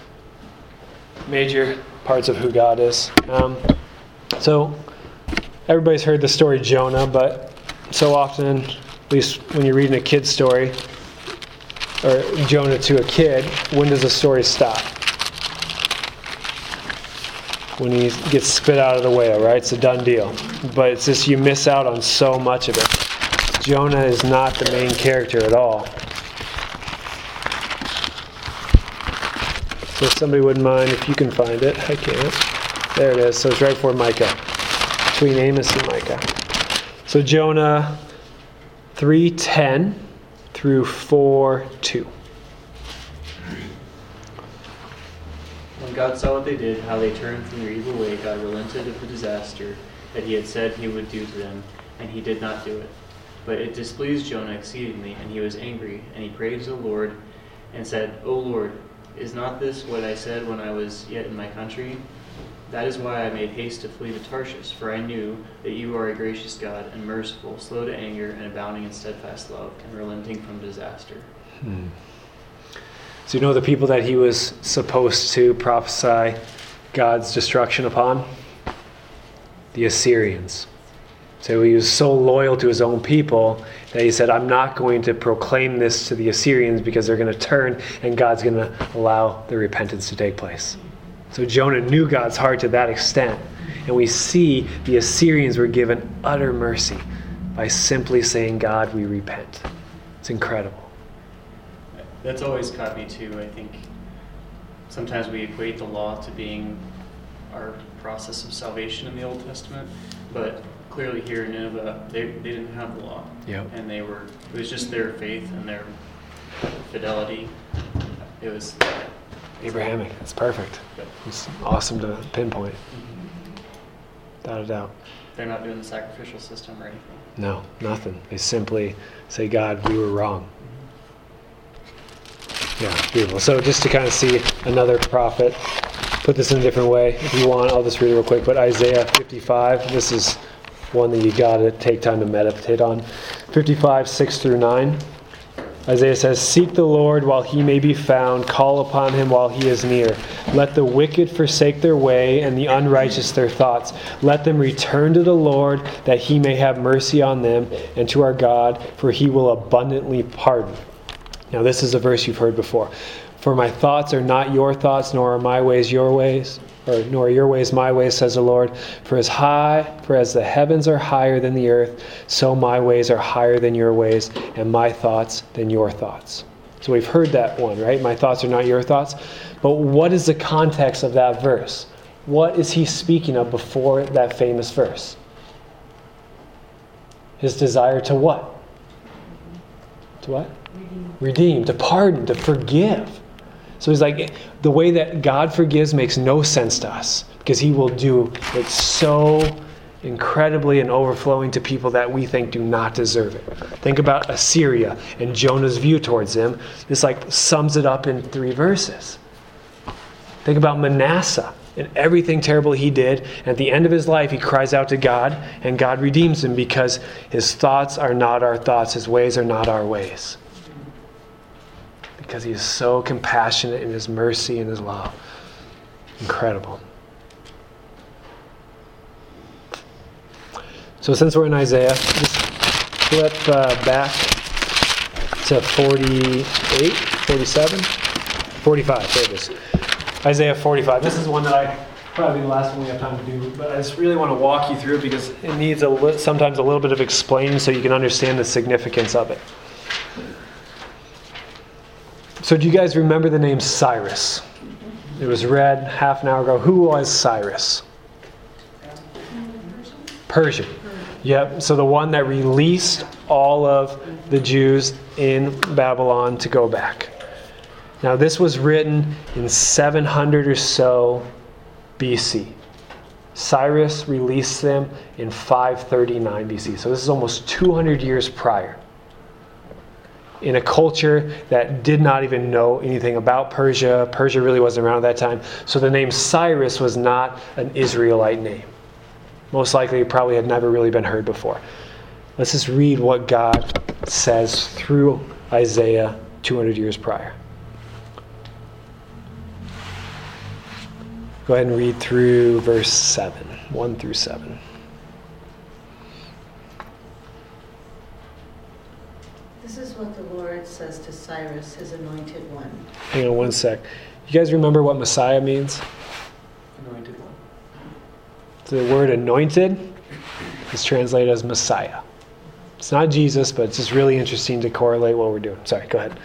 major parts of who God is. Um, so, everybody's heard the story Jonah, but so often, at least when you're reading a kid's story, or Jonah to a kid, when does the story stop? When he gets spit out of the whale, right? It's a done deal. But it's just you miss out on so much of it. Jonah is not the main character at all. So if somebody wouldn't mind, if you can find it, I can't. There it is. So it's right before Micah, between Amos and Micah. So Jonah 3:10 through 4:2. God saw what they did, how they turned from their evil way, God relented of the disaster that he had said he would do to them, and he did not do it. But it displeased Jonah exceedingly, and he was angry, and he prayed to the Lord, and said, O Lord, is not this what I said when I was yet in my country? That is why I made haste to flee to Tarshish, for I knew that you are a gracious God and merciful, slow to anger, and abounding in steadfast love, and relenting from disaster. Hmm. So, you know the people that he was supposed to prophesy God's destruction upon? The Assyrians. So, he was so loyal to his own people that he said, I'm not going to proclaim this to the Assyrians because they're going to turn and God's going to allow the repentance to take place. So, Jonah knew God's heart to that extent. And we see the Assyrians were given utter mercy by simply saying, God, we repent. It's incredible. That's always caught me too. I think sometimes we equate the law to being our process of salvation in the Old Testament, but clearly here in Nineveh, they, they didn't have the law. Yep. And they were, it was just their faith and their fidelity. It was, Abrahamic. That's perfect. Yep. It's awesome to pinpoint. Mm-hmm. Without a doubt. they're not doing the sacrificial system or anything. No, nothing. They simply say, God, we were wrong. Yeah, beautiful. So just to kind of see another prophet, put this in a different way. If you want, I'll just read it real quick. But Isaiah 55, this is one that you got to take time to meditate on. 55, 6 through 9. Isaiah says, Seek the Lord while he may be found, call upon him while he is near. Let the wicked forsake their way, and the unrighteous their thoughts. Let them return to the Lord, that he may have mercy on them, and to our God, for he will abundantly pardon. Now, this is a verse you've heard before. For my thoughts are not your thoughts, nor are my ways your ways, or nor are your ways my ways, says the Lord. For as high, for as the heavens are higher than the earth, so my ways are higher than your ways, and my thoughts than your thoughts. So we've heard that one, right? My thoughts are not your thoughts. But what is the context of that verse? What is he speaking of before that famous verse? His desire to what? To what? Redeem, to pardon, to forgive. So he's like, the way that God forgives makes no sense to us because he will do it so incredibly and overflowing to people that we think do not deserve it. Think about Assyria and Jonah's view towards them. This like sums it up in three verses. Think about Manasseh and everything terrible he did. And at the end of his life, he cries out to God, and God redeems him because his thoughts are not our thoughts, his ways are not our ways because he is so compassionate in his mercy and his love. Incredible. So, since we're in Isaiah, just flip uh, back to 48, 47, 45. There it is. Isaiah 45. This is one that I probably the last one we have time to do, but I just really want to walk you through it because it needs a li- sometimes a little bit of explaining so you can understand the significance of it. So, do you guys remember the name Cyrus? It was read half an hour ago. Who was Cyrus? Persian. Yep. So, the one that released all of the Jews in Babylon to go back. Now, this was written in 700 or so BC. Cyrus released them in 539 BC. So, this is almost 200 years prior in a culture that did not even know anything about Persia. Persia really wasn't around at that time. So the name Cyrus was not an Israelite name. Most likely, it probably had never really been heard before. Let's just read what God says through Isaiah 200 years prior. Go ahead and read through verse 7, 1 through 7. This is what the Lord says to Cyrus, his anointed one. Hang on one sec. You guys remember what Messiah means? Anointed one. The word anointed is translated as Messiah. It's not Jesus, but it's just really interesting to correlate what we're doing. Sorry, go ahead.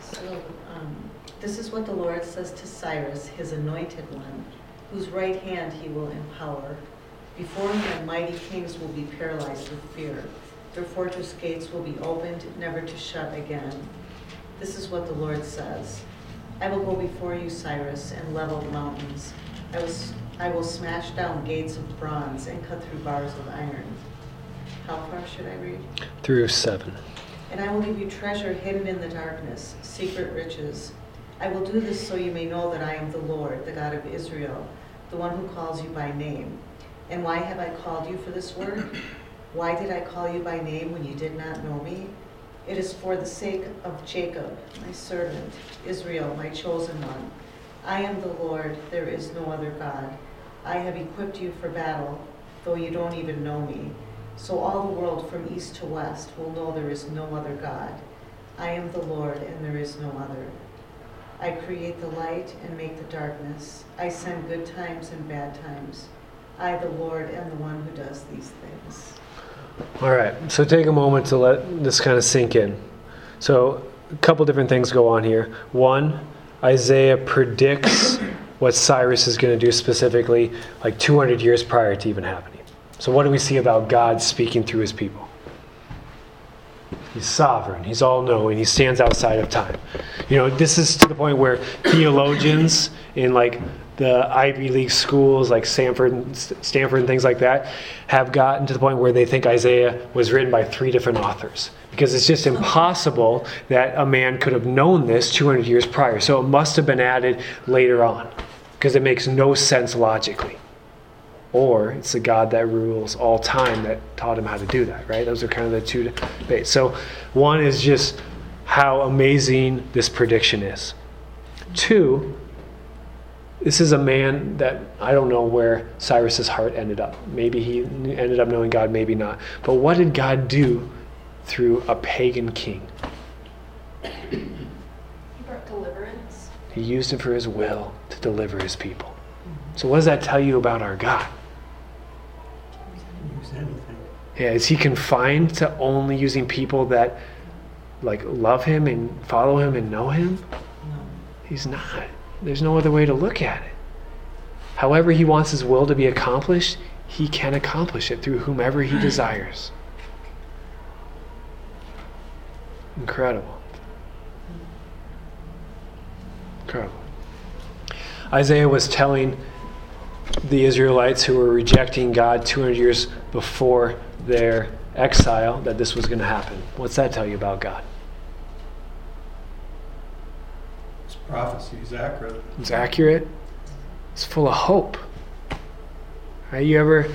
So, um, this is what the Lord says to Cyrus, his anointed one, whose right hand he will empower. Before him, mighty kings will be paralyzed with fear. Their fortress gates will be opened, never to shut again. This is what the Lord says. I will go before you, Cyrus, and level the mountains. I will, I will smash down gates of bronze and cut through bars of iron. How far should I read? Through 7. And I will give you treasure hidden in the darkness, secret riches. I will do this so you may know that I am the Lord, the God of Israel, the one who calls you by name. And why have I called you for this work? Why did I call you by name when you did not know me? It is for the sake of Jacob, my servant, Israel, my chosen one. I am the Lord, there is no other God. I have equipped you for battle, though you don't even know me. So all the world from east to west will know there is no other God. I am the Lord, and there is no other. I create the light and make the darkness. I send good times and bad times. I, the Lord, am the one who does these things. All right, so take a moment to let this kind of sink in. So, a couple different things go on here. One, Isaiah predicts what Cyrus is going to do specifically, like 200 years prior to even happening. So, what do we see about God speaking through his people? He's sovereign, he's all knowing, he stands outside of time. You know, this is to the point where theologians in like the Ivy League schools like Stanford, Stanford and things like that have gotten to the point where they think Isaiah was written by three different authors because it's just impossible that a man could have known this 200 years prior. So it must have been added later on because it makes no sense logically. Or it's the God that rules all time that taught him how to do that, right? Those are kind of the two debates. So one is just how amazing this prediction is. Two, this is a man that I don't know where Cyrus's heart ended up. Maybe he ended up knowing God, maybe not. But what did God do through a pagan king? He brought deliverance. He used it for his will to deliver his people. So, what does that tell you about our God? Use anything. Yeah, is he confined to only using people that like love him and follow him and know him? No. He's not. There's no other way to look at it. However, he wants his will to be accomplished, he can accomplish it through whomever he desires. Incredible. Incredible. Isaiah was telling the Israelites who were rejecting God 200 years before their exile that this was going to happen. What's that tell you about God? This prophecy is accurate. It's accurate. It's full of hope. Right? You ever,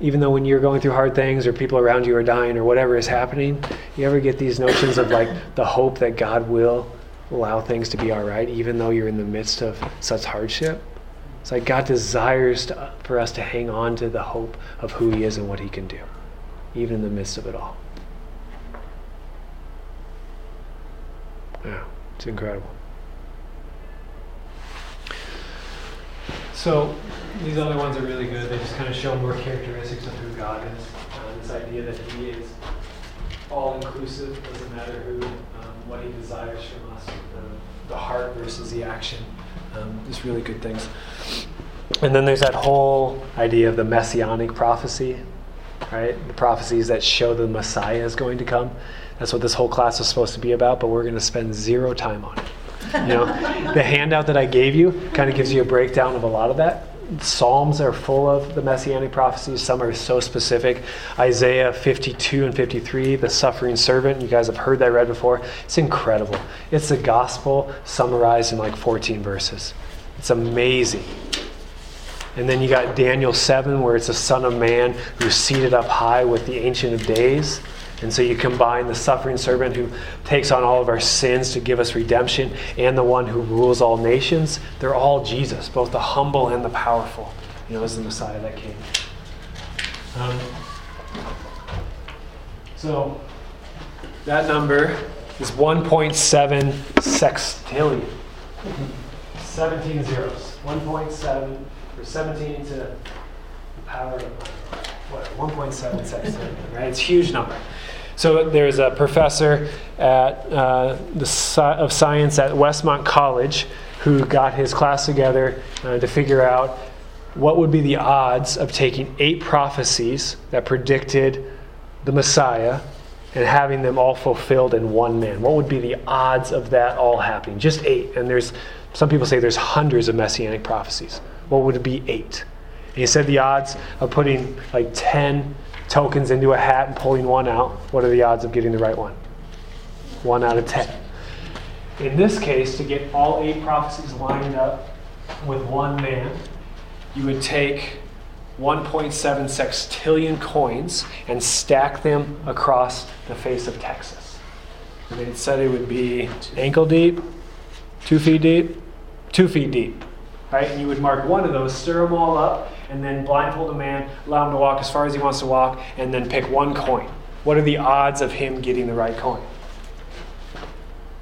even though when you're going through hard things or people around you are dying or whatever is happening, you ever get these notions of like the hope that God will allow things to be all right, even though you're in the midst of such hardship? It's like God desires to, for us to hang on to the hope of who He is and what He can do, even in the midst of it all. Yeah, it's incredible. So these other ones are really good. They just kind of show more characteristics of who God is. Uh, this idea that He is all inclusive, doesn't matter who, um, what He desires from us, um, the heart versus the action. Um, just really good things. And then there's that whole idea of the messianic prophecy, right? The prophecies that show the Messiah is going to come. That's what this whole class is supposed to be about, but we're going to spend zero time on it. You know, the handout that I gave you kind of gives you a breakdown of a lot of that. Psalms are full of the messianic prophecies. Some are so specific. Isaiah 52 and 53, the suffering servant. You guys have heard that read before. It's incredible. It's the gospel summarized in like 14 verses. It's amazing. And then you got Daniel 7, where it's a son of man who's seated up high with the Ancient of Days. And so you combine the suffering servant who takes on all of our sins to give us redemption and the one who rules all nations. They're all Jesus, both the humble and the powerful. You know, as the Messiah that came. Um, so that number is 1.7 sextillion. 17 zeros. 1.7 or 17 to the power of what, 1.7 sextillion, right? It's a huge number. So there's a professor at uh, the sci- of science at Westmont College who got his class together uh, to figure out what would be the odds of taking eight prophecies that predicted the Messiah and having them all fulfilled in one man. What would be the odds of that all happening? Just eight. And there's some people say there's hundreds of messianic prophecies. What would it be? Eight. And he said the odds of putting like 10 tokens into a hat and pulling one out. What are the odds of getting the right one? One out of 10. In this case, to get all eight prophecies lined up with one man, you would take 1.7 sextillion coins and stack them across the face of Texas. And they said it would be ankle deep, two feet deep, two feet deep. Right? And you would mark one of those, stir them all up, and then blindfold a man, allow him to walk as far as he wants to walk, and then pick one coin. What are the odds of him getting the right coin?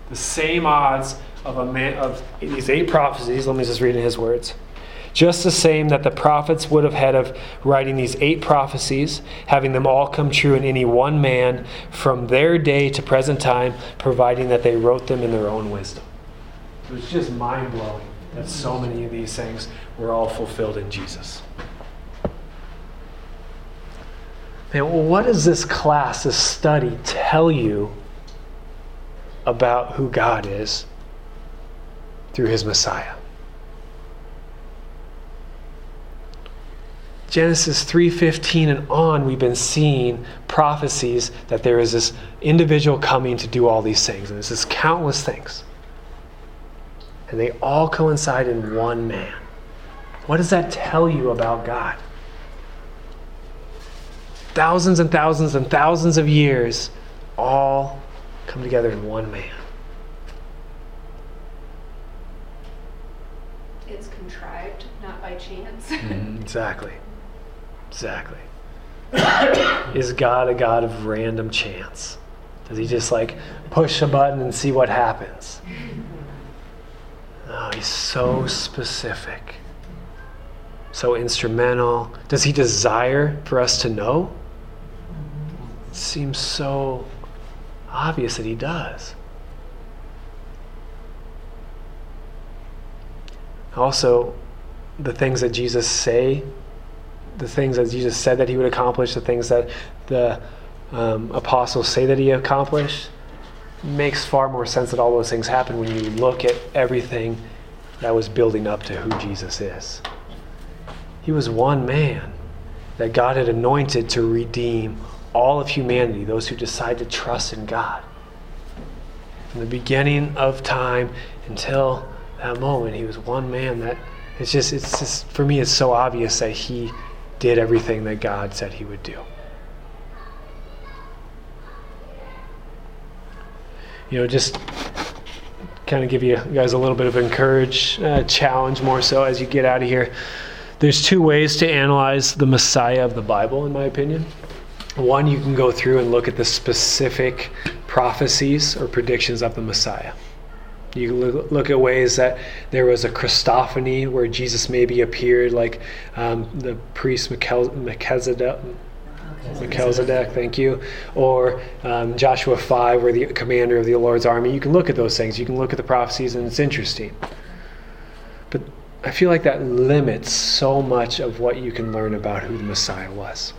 The same odds of a man of these eight prophecies. Let me just read in his words. Just the same that the prophets would have had of writing these eight prophecies, having them all come true in any one man from their day to present time, providing that they wrote them in their own wisdom. It was just mind blowing that so many of these things were all fulfilled in Jesus. Man, what does this class, this study, tell you about who God is through his Messiah? Genesis 3:15 and on we've been seeing prophecies that there is this individual coming to do all these things and this countless things. And they all coincide in one man. What does that tell you about God? Thousands and thousands and thousands of years all come together in one man. It's contrived, not by chance. Mm, exactly. Exactly. Is God a God of random chance? Does he just like push a button and see what happens? No, he's so specific, so instrumental. Does he desire for us to know? It seems so obvious that he does. Also, the things that Jesus say the things that Jesus said that he would accomplish, the things that the um, apostles say that he accomplished, makes far more sense that all those things happen when you look at everything that was building up to who Jesus is. He was one man that God had anointed to redeem all of humanity, those who decide to trust in God. From the beginning of time until that moment, he was one man that it's just, it's just, for me, it's so obvious that he did everything that God said he would do. You know, just kind of give you guys a little bit of encourage, uh, challenge more so as you get out of here. There's two ways to analyze the Messiah of the Bible, in my opinion. One, you can go through and look at the specific prophecies or predictions of the Messiah. You look, look at ways that there was a Christophany where Jesus maybe appeared, like um, the priest Melchizedek, Melchizedek, thank you, or um, Joshua 5, where the commander of the Lord's army. You can look at those things. You can look at the prophecies, and it's interesting. I feel like that limits so much of what you can learn about who the Messiah was.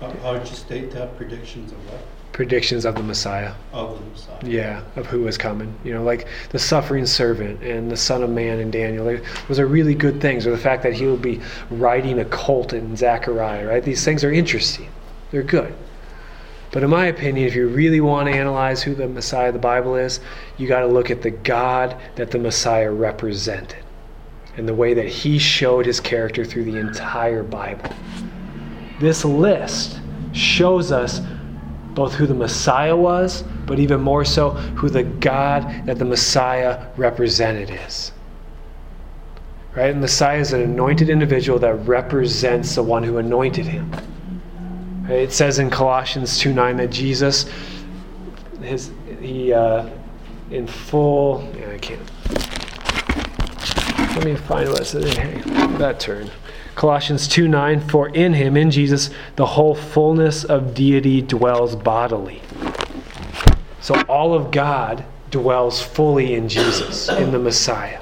How would you state that? Predictions of what? predictions of the Messiah. Of the Messiah. Yeah, of who was coming. You know, like the suffering servant and the Son of Man in Daniel. Those are really good things. Or the fact that he will be riding a colt in Zechariah, right? These things are interesting. They're good. But in my opinion, if you really want to analyze who the Messiah of the Bible is, you got to look at the God that the Messiah represented and the way that he showed his character through the entire Bible. This list shows us both who the Messiah was, but even more so, who the God that the Messiah represented is. Right? And Messiah is an anointed individual that represents the one who anointed him. It says in Colossians 2 9 that Jesus, his, he, uh, in full, I can't. Let me find what it says. Hey, that turn. Colossians 2 9, for in him, in Jesus, the whole fullness of deity dwells bodily. So all of God dwells fully in Jesus, in the Messiah.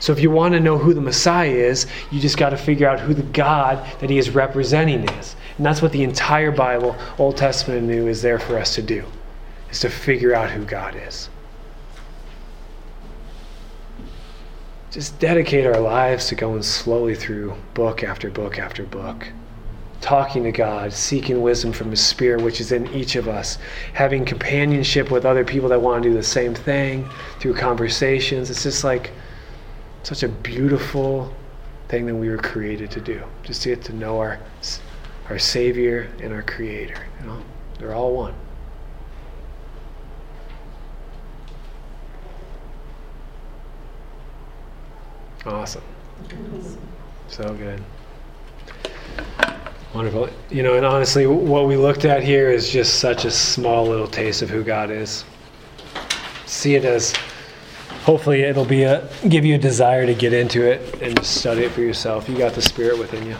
So if you want to know who the Messiah is, you just got to figure out who the God that he is representing is. And that's what the entire Bible, Old Testament and New, is there for us to do, is to figure out who God is. Just dedicate our lives to going slowly through book after book after book, talking to God, seeking wisdom from His Spirit, which is in each of us, having companionship with other people that want to do the same thing through conversations. It's just like such a beautiful thing that we were created to do, just to get to know our our Savior and our Creator. You know, they're all one. Awesome. So good. Wonderful. You know, and honestly, what we looked at here is just such a small little taste of who God is. See it as hopefully it'll be a give you a desire to get into it and study it for yourself. You got the spirit within you.